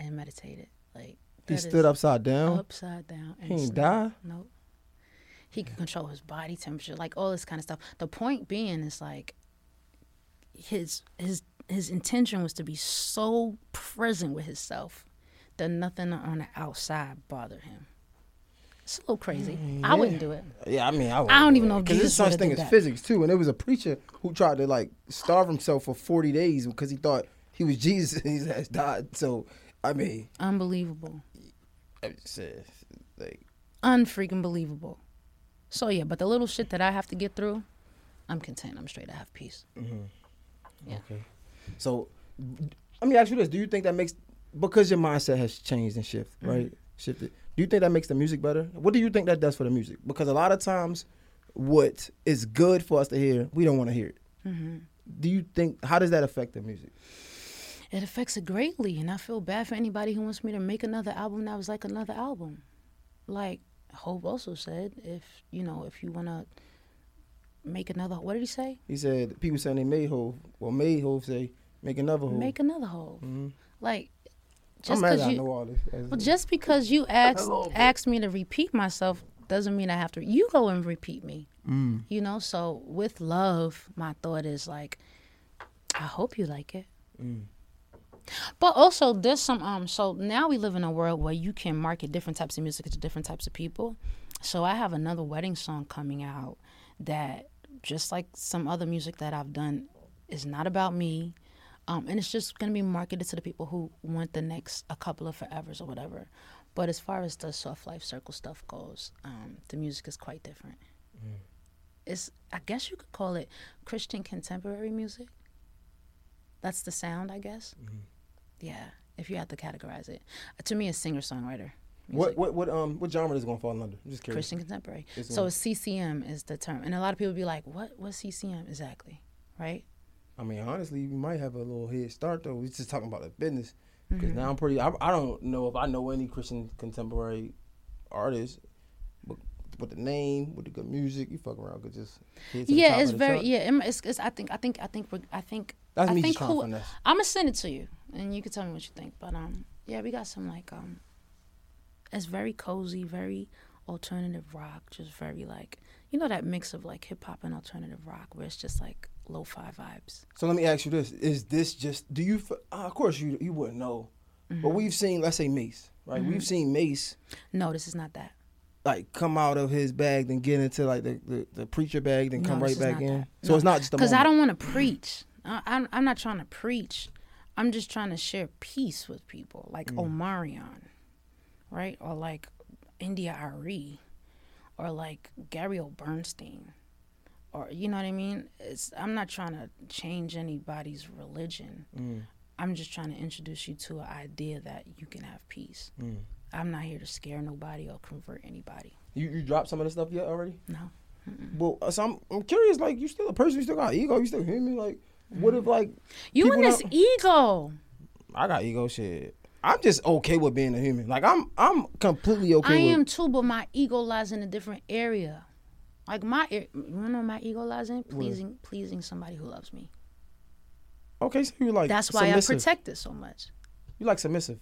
and meditated. Like he stood upside down. upside down. He snow. die. Nope. He could control his body temperature, like all this kind of stuff. The point being is like his his his intention was to be so present with himself that nothing on the outside bothered him. It's a little crazy. I wouldn't do it. Yeah, I mean, I, would I don't even know if because there's such thing as that. physics too, and there was a preacher who tried to like starve himself for 40 days because he thought he was Jesus and his ass died. So, I mean, Unbelievable. I just said like Unfreaking believable. So yeah, but the little shit that I have to get through, I'm content. I'm straight. I have peace. Yeah. okay. So, let me ask you this: Do you think that makes because your mindset has changed and shifted, Mm-hmm. right? Shifted. Do you think that makes the music better? What do you think that does for the music? Because a lot of times, what is good for us to hear, we don't want to hear it. hmm Do you think how does that affect the music? It affects it greatly, and I feel bad for anybody who wants me to make another album that was like another album. Like Hope also said, if you know, if you want to make another, what did he say? He said people saying they made Hope. Well, made Hope say make another Hope. Make another Hove. Mhm. Like just because you, know all this. well, just because you asked little asked me to repeat myself doesn't mean I have to. You go and repeat me. Mm. You know. So with love, my thought is like, I hope you like it. Mm. But also, there's some um. So now we live in a world where you can market different types of music to different types of people. So I have another wedding song coming out that, just like some other music that I've done, is not about me, um, and it's just gonna be marketed to the people who want the next a couple of forevers or whatever. But as far as the soft life circle stuff goes, um, the music is quite different. It's I guess you could call it Christian contemporary music. That's the sound, I guess. Yeah, if you had to categorize it, Uh, to me, it's singer songwriter. What what what um what genre is it gonna fall under? I'm just curious. Christian contemporary. It's So. CCM is the term, and a lot of people be like, "What? What's CCM exactly?" Right? I mean, honestly, you might have a little head start though. We're just talking about the business because Mm-hmm. now I'm pretty. I, I don't know if I know any Christian contemporary artists, but with the name, with the good music, you fuck around could just. hit to the Yeah, it's very chart. yeah. it- It's, it's I think I think I think we're, I think That's I me think who. I'm gonna send it to you, and you can tell me what you think. But um, yeah, we got some like um, it's very cozy, very alternative rock, just very like you know that mix of like hip hop and alternative rock, where it's just like lo-fi vibes. So let me ask you this: Is this just? Do you? Uh, of course, you you wouldn't know, Mm-hmm. but we've seen, let's say Mase, right? We've seen Mase No, this is not that. like come out of his bag, then get into like the, the, the preacher bag, then No, come right back in. that. So No. it's not just Because I don't want to preach. I, I'm, I'm not trying to preach. I'm just trying to share peace with people, like Mm. Omarion, right? Or like India.Arie, or like Gabby Bernstein, or you know what I mean. It's I'm not trying to change anybody's religion. Mm. I'm just trying to introduce you to an idea that you can have peace. Mm. I'm not here to scare nobody or convert anybody. You you dropped some of the stuff yet already? No. Well, uh, so I'm I'm curious. Like you still a person, you still got ego, you still human. Like what if like You and this ego. I got ego shit. I'm just okay with being a human. Like I'm I'm completely okay I with. am too, but my ego lies in a different area. Like my, you know, my ego lies in pleasing, pleasing somebody who loves me. Okay, so you like That's why submissive. I protect it so much. You like submissive.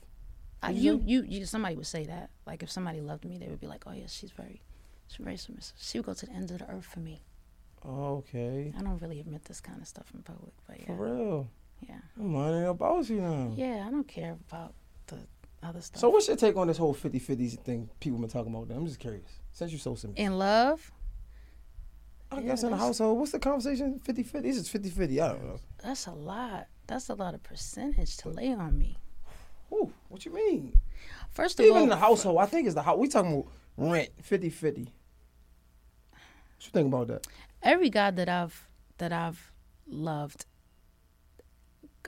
I, you, you? you, somebody would say that. Like if somebody loved me, they would be like, "Oh yeah, she's very, she's very submissive. She would go to the ends of the earth for me." Okay, I don't really admit this kind of stuff in public, but yeah. for real. yeah, I'm learning about you now. yeah. I don't care about the other stuff. So what's your take on this whole 50-50 thing people been talking about? I'm just curious. Since you're so submissive. in love, I guess in the household, what's the conversation? 50-50? This is 50-50. I don't know. that's a lot. That's a lot of percentage to lay on me. Ooh, what you mean? First of Even all, in the household, I think it's the house. We talking about rent 50-50. What you think about that? every guy that I've that I've loved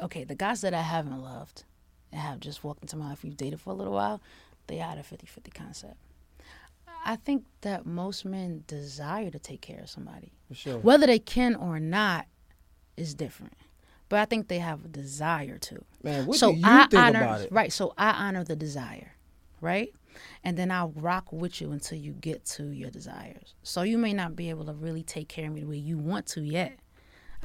okay, the guys that I haven't loved and have just walked into my life, we've dated for a little while, they had a 50-50 concept. I think that most men desire to take care of somebody. For sure. Whether they can or not is different. But I think they have a desire to. Man, what so do you I think honor about it? right. So I honor the desire, right? And then I'll rock with you until you get to your desires. So you may not be able to really take care of me the way you want to yet.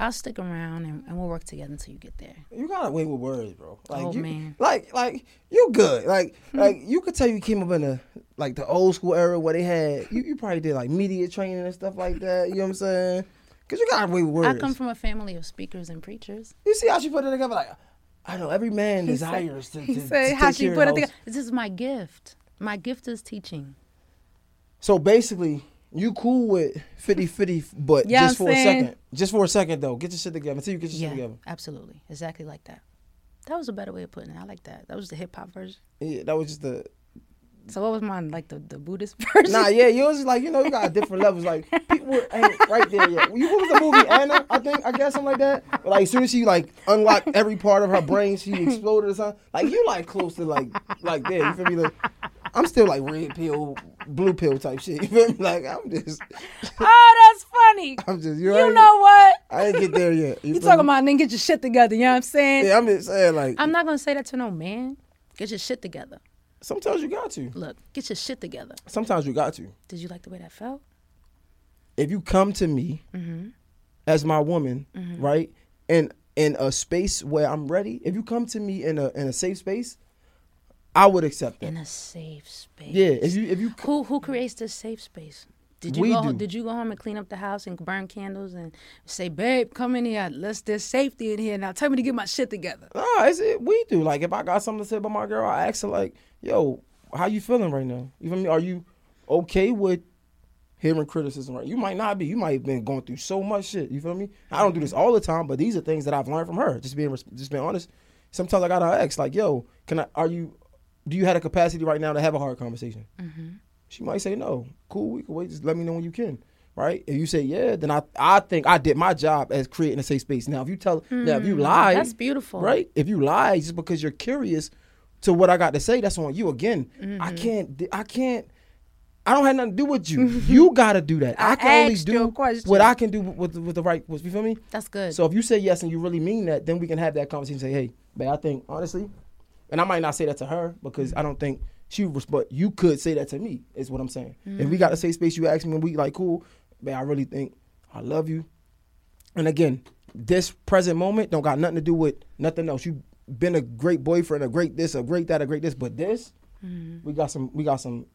I'll stick around and, and we'll work together until you get there. You got away with words, bro. Like Oh, you, man. Like, like you good. Like, hmm. like you could tell you came up in the like the old school era where they had you. You probably did like media training and stuff like that. You know what I'm saying? Cause you got away with words. I come from a family of speakers and preachers. you see how she put it together? Like, I know every man He said- desires to. He to, said to how she put it together. This is my gift. My gift is teaching. So basically, you cool with 50-50, but Yeah, just I'm for saying. a second. Just for a second though. Get your shit together until you get your Yeah, shit together. absolutely. Exactly like that. That was a better way of putting it. I like that. That was the hip hop version. Yeah, that was just the So what was mine? Like the, the Buddhist version? Nah, yeah, yours is like you know you got different levels. Like people ain't right there yet. You what was the movie Anna? I think I guess something like that. But like as soon as she like unlocked every part of her brain, she exploded or something. Like you like close to like like there. You feel me? Like, I'm still like red pill, blue pill type shit. You feel me? Like I'm just, oh, that's funny. I'm just. You right? know what? I didn't get there yet. You feel talking me? about then get your shit together, you know what I'm saying? Yeah, I'm just saying like I'm not gonna say that to no man. Get your shit together. sometimes you got to. Look, get your shit together. Sometimes you got to. Did you like the way that felt? if you come to me Mm-hmm. as my woman, right, and in a space where I'm ready, if you come to me in a in a safe space, I would accept that. In a safe space. Yeah, if you if you Who who creates this safe space? Did you We go do. did you go home and clean up the house and burn candles and say, babe, come in here. Let's there's safety in here. Now tell me to get my shit together. nah, it's it we do. Like if I got something to say about my girl, I ask her like, yo, how you feeling right now? You feel me? Are you okay with hearing criticism? Right? You might not be. You might have been going through so much shit. You feel me? I don't do this all the time, but these are things that I've learned from her. Just being just being honest. Sometimes I gotta ask like, yo, can I? Are you? Do you have the capacity right now to have a hard conversation? Mm-hmm. She might say no. Cool, we can wait. Just let me know when you can. Right? If you say yeah, then I I think I did my job as creating a safe space. Now if you tell now if you mm, lie, That's beautiful. right? If you lie just because you're curious to what I got to say, that's on you. Again, I mm-hmm. can't I can't I don't have nothing to do with you. you gotta do that. I, I can only asked you a do what I can do with the, with the right. With, you feel me? That's good. So if you say yes and you really mean that, then we can have that conversation. and Say, hey, babe, I think honestly, and I might not say that to her because I don't think she was. But you could say that to me. Is what I'm saying. If we got a safe space, you ask me, and we like cool, babe. I really think I love you. And again, this present moment don't got nothing to do with nothing else. You've been a great boyfriend, a great this, a great that, a great this, but this, mm-hmm. we got some, we got some,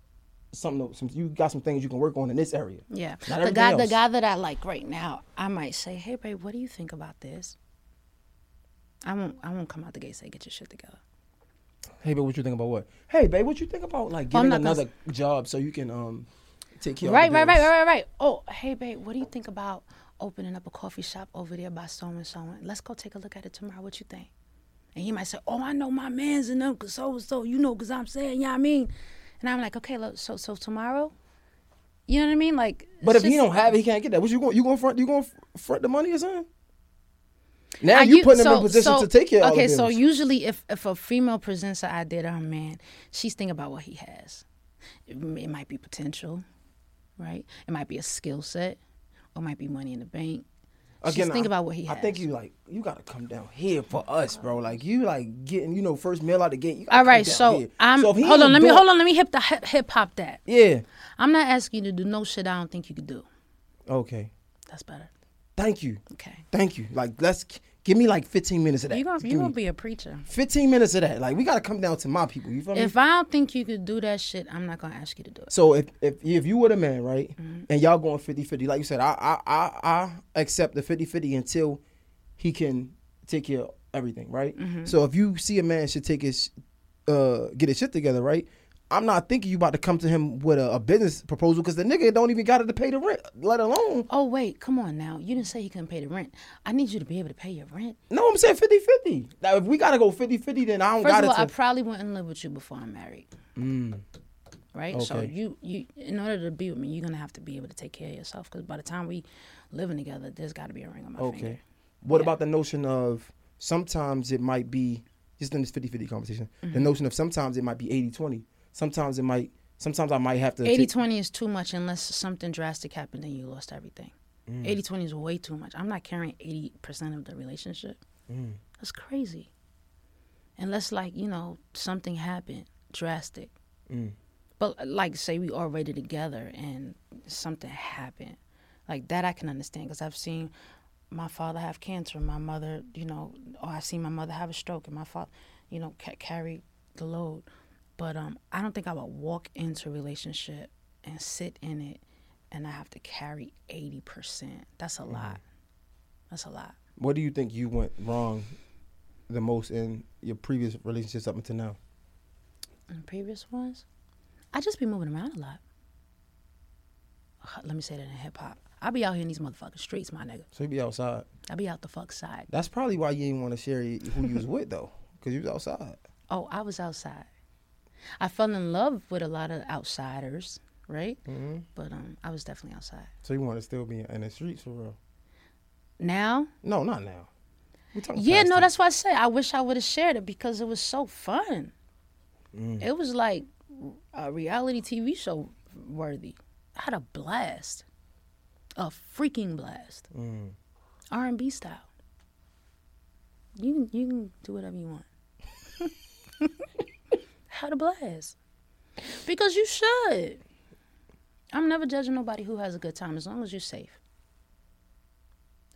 something, some, you got some things you can work on in this area. yeah. The guy the guy that I like right now, I might say, Hey babe, what do you think about this? I won't I won't come out the gate and say get your shit together. Hey, babe, what you think about what? Hey, babe, what you think about like Well, I'm getting not gonna another job so you can um take care Right, of the right, right, bills? right, right, right. Oh, hey babe, what do you think about opening up a coffee shop over there by so and so? and Let's go take a look at it tomorrow. What you think? And he might say, Oh, I know my man's in them, cause so and so, you know, cause I'm saying, yeah, I mean. And I'm like, okay, look, so so tomorrow, you know what I mean? Like, But if it's he just- don't have it, he can't get that. What you going? You going front? You going front the money or something? Now you you- putting him so- in position so- to take care Okay, so usually if if a female presents an idea to her man, she's thinking about what he has. It, it might be potential, right? It might be a skill set, or it might be money in the bank. she's thinking I- about what he has. I has. think you like you gotta come down here for us, bro. Like you like getting you know first meal out the gate. All right, so here. I'm he hold on. Let me hold on. Let me hip the hip, hip hop that. Yeah. I'm not asking you to do no shit. I don't think you could do. Okay. That's better. Thank you. Okay. Thank you. Like let's give me like 15 minutes of that. You gonna you gonna be a preacher. 15 minutes of that. Like we gotta come down to my people. You feel me? If I don't think you could do that shit, I'm not gonna ask you to do it. So if if if you were the man, right, Mm-hmm. and y'all going 50-50, like you said, I I I, I accept the 50-50 until he can take care of everything, right? Mm-hmm. So if you see a man should take his uh get his shit together, right? I'm not thinking you about to come to him with a, a business proposal because the nigga don't even got it to pay the rent, let alone. Oh wait, come on now. You didn't say he couldn't pay the rent. I need you to be able to pay your rent. No, I'm saying 50-50. Now if we gotta go 50-50, then I don't First got of all, it I probably wouldn't live with you before I'm married. Right. Okay. So you you in order to be with me, you're gonna have to be able to take care of yourself. Because by the time we living together, there's got to be a ring on my Okay. finger. Okay. What Yeah. about the notion of sometimes it might be just in this 50-50 conversation, Mm-hmm. the notion of sometimes it might be 80-20. Sometimes it might sometimes I might have to 80 take- 20 is too much unless something drastic happened and you lost everything. Mm. 80 20 is way too much. I'm not carrying 80% of the relationship. Mm. That's crazy. Unless, like, you know, something happened drastic. Mm. But, like, say we already together and something happened. Like, that I can understand because I've seen my father have cancer, my mother, you know, or I've seen my mother have a stroke and my father, you know, ca- carry the load. But um, I don't think I would walk into a relationship and sit in it and I have to carry 80%. That's a Mm-hmm. lot. That's a lot. What do you think you went wrong the most in your previous relationships up until now? In previous ones, I just be moving around a lot. Let me say that in hip hop. I be out here in these motherfucking streets, my nigga. So you be outside. I be out the fuck side. That's probably why you didn't want to share who you was with though, because you was outside. Oh, I was outside. I fell in love with a lot of outsiders, right? hmm But um, I was definitely outside. So you want to still be in the streets for real? Now, No, not now. Yeah, no, tense. that's why I say I wish I would have shared it because it was so fun. Mm. It was like a reality TV show worthy. I had a blast, a freaking blast, Mm. R and B style. You can you can do whatever you want. had a blast because you should. I'm never judging nobody who has a good time as long as you're safe.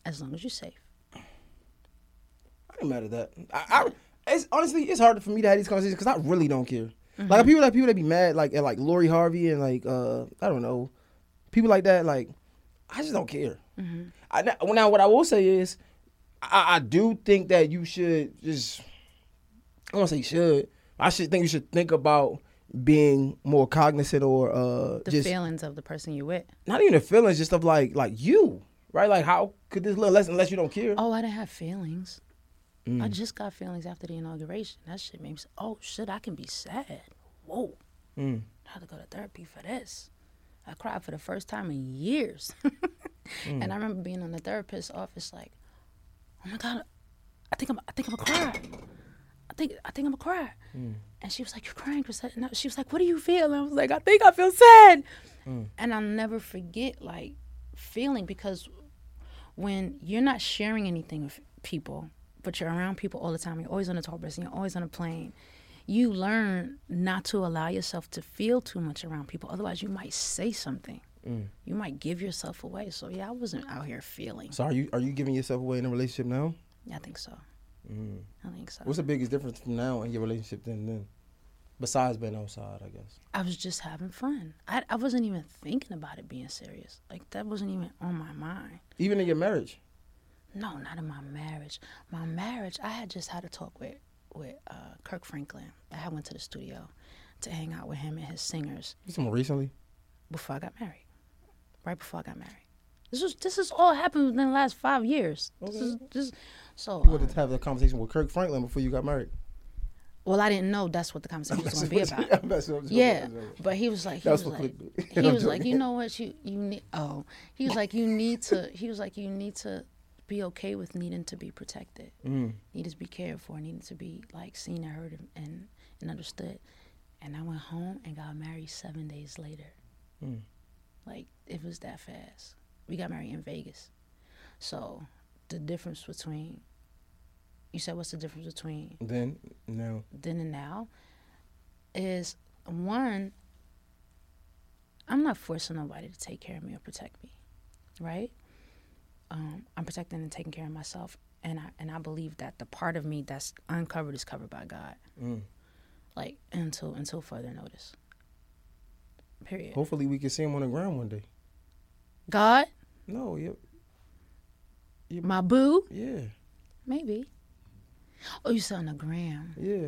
As long as you're safe. I ain't mad at that. I, I it's honestly it's hard for me to have these conversations because I really don't care. Mm-hmm. Like people that people that be mad like at like Lori Harvey and like uh I don't know people like that like I just don't care. Mm-hmm. I now, what I will say is I, I do think that you should just I don't say should. I should think you should think about being more cognizant or uh The just feelings of the person you're with. not even the feelings, just of like like you right. Like how could this little less unless you don't care. Oh, I didn't have feelings. I Mm. just got feelings after the inauguration. That shit made me say, oh shit, I can be sad. Whoa. Mm. I had to go to therapy for this. I cried for the first time in years. Mm. And I remember being in the therapist's office like, oh my God, I think I'm I think I'm gonna cry. I think I think I'm gonna cry. Mm. And she was like, You're crying, Chrisette. And I- she was like, What do you feel? And I was like, I think I feel sad. Mm. And I'll never forget like feeling because when you're not sharing anything with people, but you're around people all the time, you're always on a tour bus, and you're always on a plane, you learn not to allow yourself to feel too much around people. Otherwise, you might say something. Mm. You might give yourself away. So yeah, I wasn't out here feeling. So are you are you giving yourself away in a relationship now? Yeah, I think so. Mm. I think so. What's the biggest difference from now in your relationship than then? Besides being outside, I guess. I was just having fun. I, I wasn't even thinking about it being serious. Like that wasn't even on my mind. Even in your marriage. No, not in my marriage. My marriage, I had just had a talk with with uh, Kirk Franklin. I went to the studio to hang out with him and his singers More recently. before I got married. Right before I got married. This was this has all happened within the last five years. This is just so. You wanted uh, to have a conversation with Kirk Franklin before you got married. well, I didn't know that's what the conversation was going to be about. Messing. Yeah, but he was like, he That was like, he was like, you know what, you you need. Oh, he was like, you need to. He was like, you need to be okay with needing to be protected, Mm. needed to be cared for, needed to be like seen and heard and and, and understood. And I went home and got married seven days later. Mm. Like it was that fast. We got married in Vegas, so the difference between. You said what's the difference between Then no. then and now? Is one i'm not forcing nobody to take care of me or protect me right? Um, i'm protecting and taking care of myself and I, and I believe that the part of me that's uncovered is covered by god. Mm. like until until further notice. Period. Hopefully we can see him on the ground one day. god? No, yeah, my boo? Yeah, maybe oh you on the gram yeah.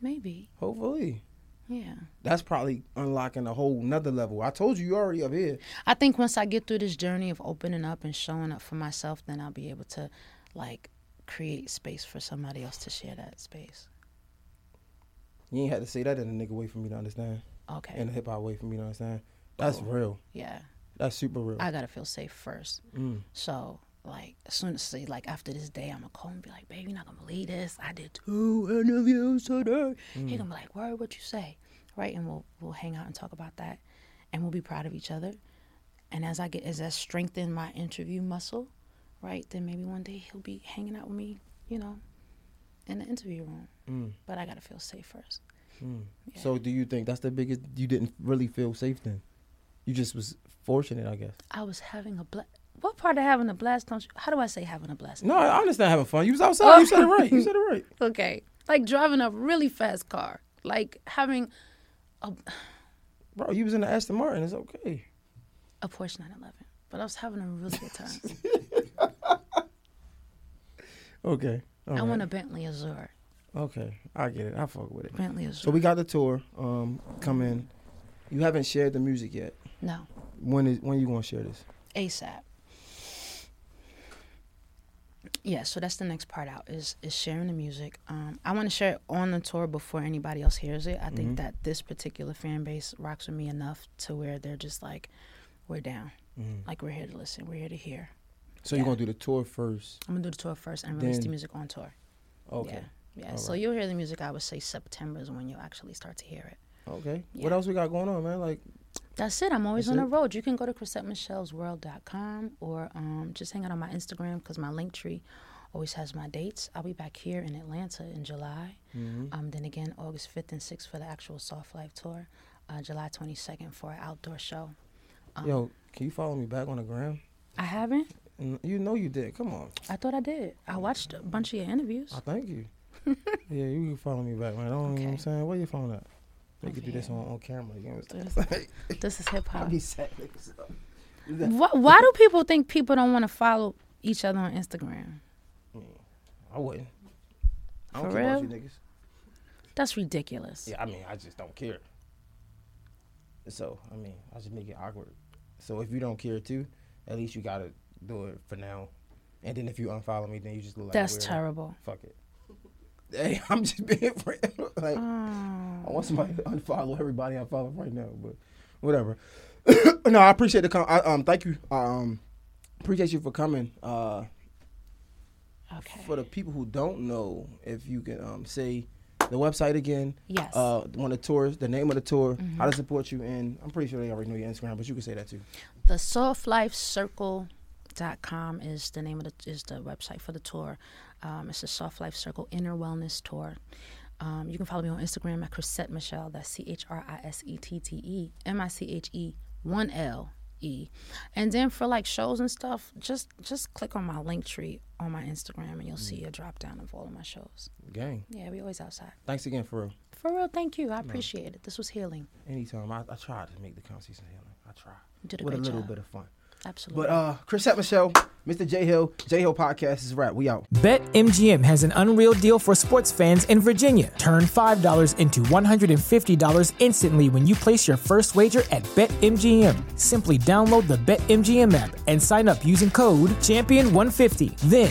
maybe Hopefully. yeah That's probably unlocking a whole nother level. I told you you already up here. I think once I get through this journey of opening up and showing up for myself, then I'll be able to like create space for somebody else to share that space. You ain't had to say that in a nigga way for me to understand. Okay. In a hip hop way for me to understand. That's Cool. real. yeah. That's super real. I gotta feel safe first. Mm. So like as soon as say like after this day I'm gonna call and be like, baby, you're not gonna believe this. I did two interviews today. He gonna be like, Word, what you say? Right? And we'll we'll hang out and talk about that and we'll be proud of each other. And as I get as I strengthen my interview muscle, right, then maybe one day he'll be hanging out with me, you know, in the interview room. Mm. But I gotta feel safe first. Mm. Yeah. So do you think that's the biggest? You didn't really feel safe then. You just was fortunate, I guess. I was having a blast. What part of having a blast don't you? How do I say having a blast? No, I understand having fun. You was outside. You said it right. You said it right. Okay, like driving a really fast car, like having a, Bro, you was in the Aston Martin. It's okay. a Porsche 911. But I was having a really good time. Okay. All I right. want a Bentley Azure. Okay, I get it. I fuck with it. Bentley Azure. So we got the tour um coming. You haven't shared the music yet. no When is when you gonna share this? ASAP. Yeah, so that's the next part out is is sharing the music. Um, I want to share it on the tour before anybody else hears it. I Mhm. think that this particular fan base rocks with me enough to where they're just like, we're down, Mhm. like we're here to listen, we're here to hear. So you're gonna do the tour first. I'm gonna do the tour first and release the music on tour. Okay. Yeah, yeah. All So right. you'll hear the music. I would say September is when you'll actually start to hear it. Okay. Yeah. What else we got going on, man? Like, That's it. I'm always That's on the road. You can go to ChrisetteMichellesWorld.com or um, just hang out on my Instagram because my link tree always has my dates. I'll be back here in Atlanta in July. mhm. Um, then again, August 5th and 6th for the actual Soft Life tour. Uh, July 22nd for an outdoor show. Um, yo, can you follow me back on the gram? I haven't. You know you did. Come on. I thought I did. I watched a bunch of your interviews. I thank you. yeah, you can follow me back, man. I don't you know what I'm saying. Where your phone at? We could do this on, on camera. You know This- This is hip hop. be sad niggas. Why, why do people think people don't want to follow each other on Instagram? Mm, I wouldn't. I don't For care about real? you niggas. That's ridiculous. Yeah, I mean, I just don't care. So, I mean, I just make it awkward. So if you don't care too, at least you gotta do it for now. And then if you unfollow me, then you just look like That's terrible. Fuck it. Hey, I'm just being friend. like I want somebody to unfollow everybody I follow right now, but whatever. no, I appreciate the com- I, um. Thank you. Um, appreciate you for coming. Uh, Okay. For the people who don't know, if you can um, say the website again. Yes. Uh, one of the tours, the name of the tour, how to support you, and I'm pretty sure they already know your Instagram, but you can say that too. the softlifecircle.com is the name of the is the website for the tour. Um, it's the Soft Life Circle Inner Wellness Tour. Um, you can follow me on Instagram at Chrisette Michelle. That's C H R I S E T T E M I C H E one L E. And then for like shows and stuff, just just click on my link tree on my Instagram and you'll see a drop down of all of my shows. Gang. Yeah, we always outside. Thanks again for real. For real, thank you. I appreciate it. This was healing. Anytime. I, I tried to make the conversation healing. I tried. You did a With a little job. bit of fun. Absolutely. But uh Chrisette Michelle, Mr. Jay Hill, Jay Hill Podcast is a wrap. We out. BetMGM has an unreal deal for sports fans in Virginia. Turn $5 into $150 instantly when you place your first wager at BetMGM. Simply download the BetMGM app and sign up using code Champion150. Then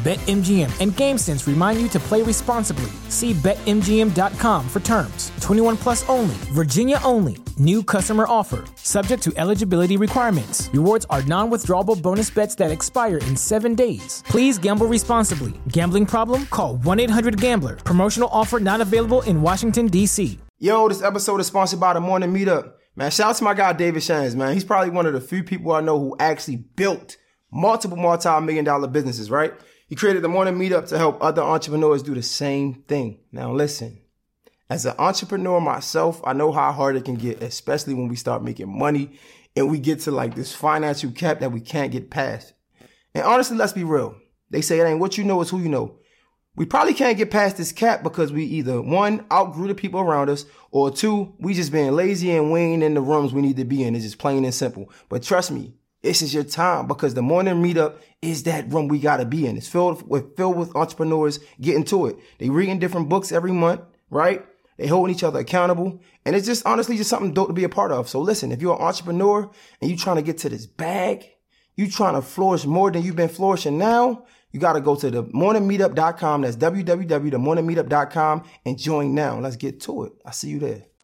BetMGM and GameSense remind you to play responsibly. See BetMGM.com for terms. 21 plus only, Virginia only. New customer offer. Subject to eligibility requirements. Rewards are non withdrawable bonus bets that expire in seven days. Please gamble responsibly. Gambling problem? Call 1 800 Gambler. Promotional offer not available in Washington, D.C. Yo, this episode is sponsored by the Morning Meetup. Man, shout out to my guy David Shands, man. He's probably one of the few people I know who actually built multiple multi-million dollar businesses, right? He created the Morning Meetup to help other entrepreneurs do the same thing. Now listen, as an entrepreneur myself, I know how hard it can get, especially when we start making money and we get to like this financial cap that we can't get past. And honestly, let's be real. They say it ain't what you know, it's who you know. We probably can't get past this cap because we either one, outgrew the people around us, or two, we just being lazy and we in the rooms we need to be in. It's just plain and simple. But trust me, this is your time because the morning meetup is that room we gotta be in. It's filled with filled with entrepreneurs getting to it. They reading different books every month, right? They holding each other accountable. And it's just honestly just something dope to be a part of. So listen, if you're an entrepreneur and you're trying to get to this bag, you trying to flourish more than you've been flourishing now, you got to go to the morningmeetup.com. That's www.themorningmeetup.com and join now. Let's get to it. I see you there.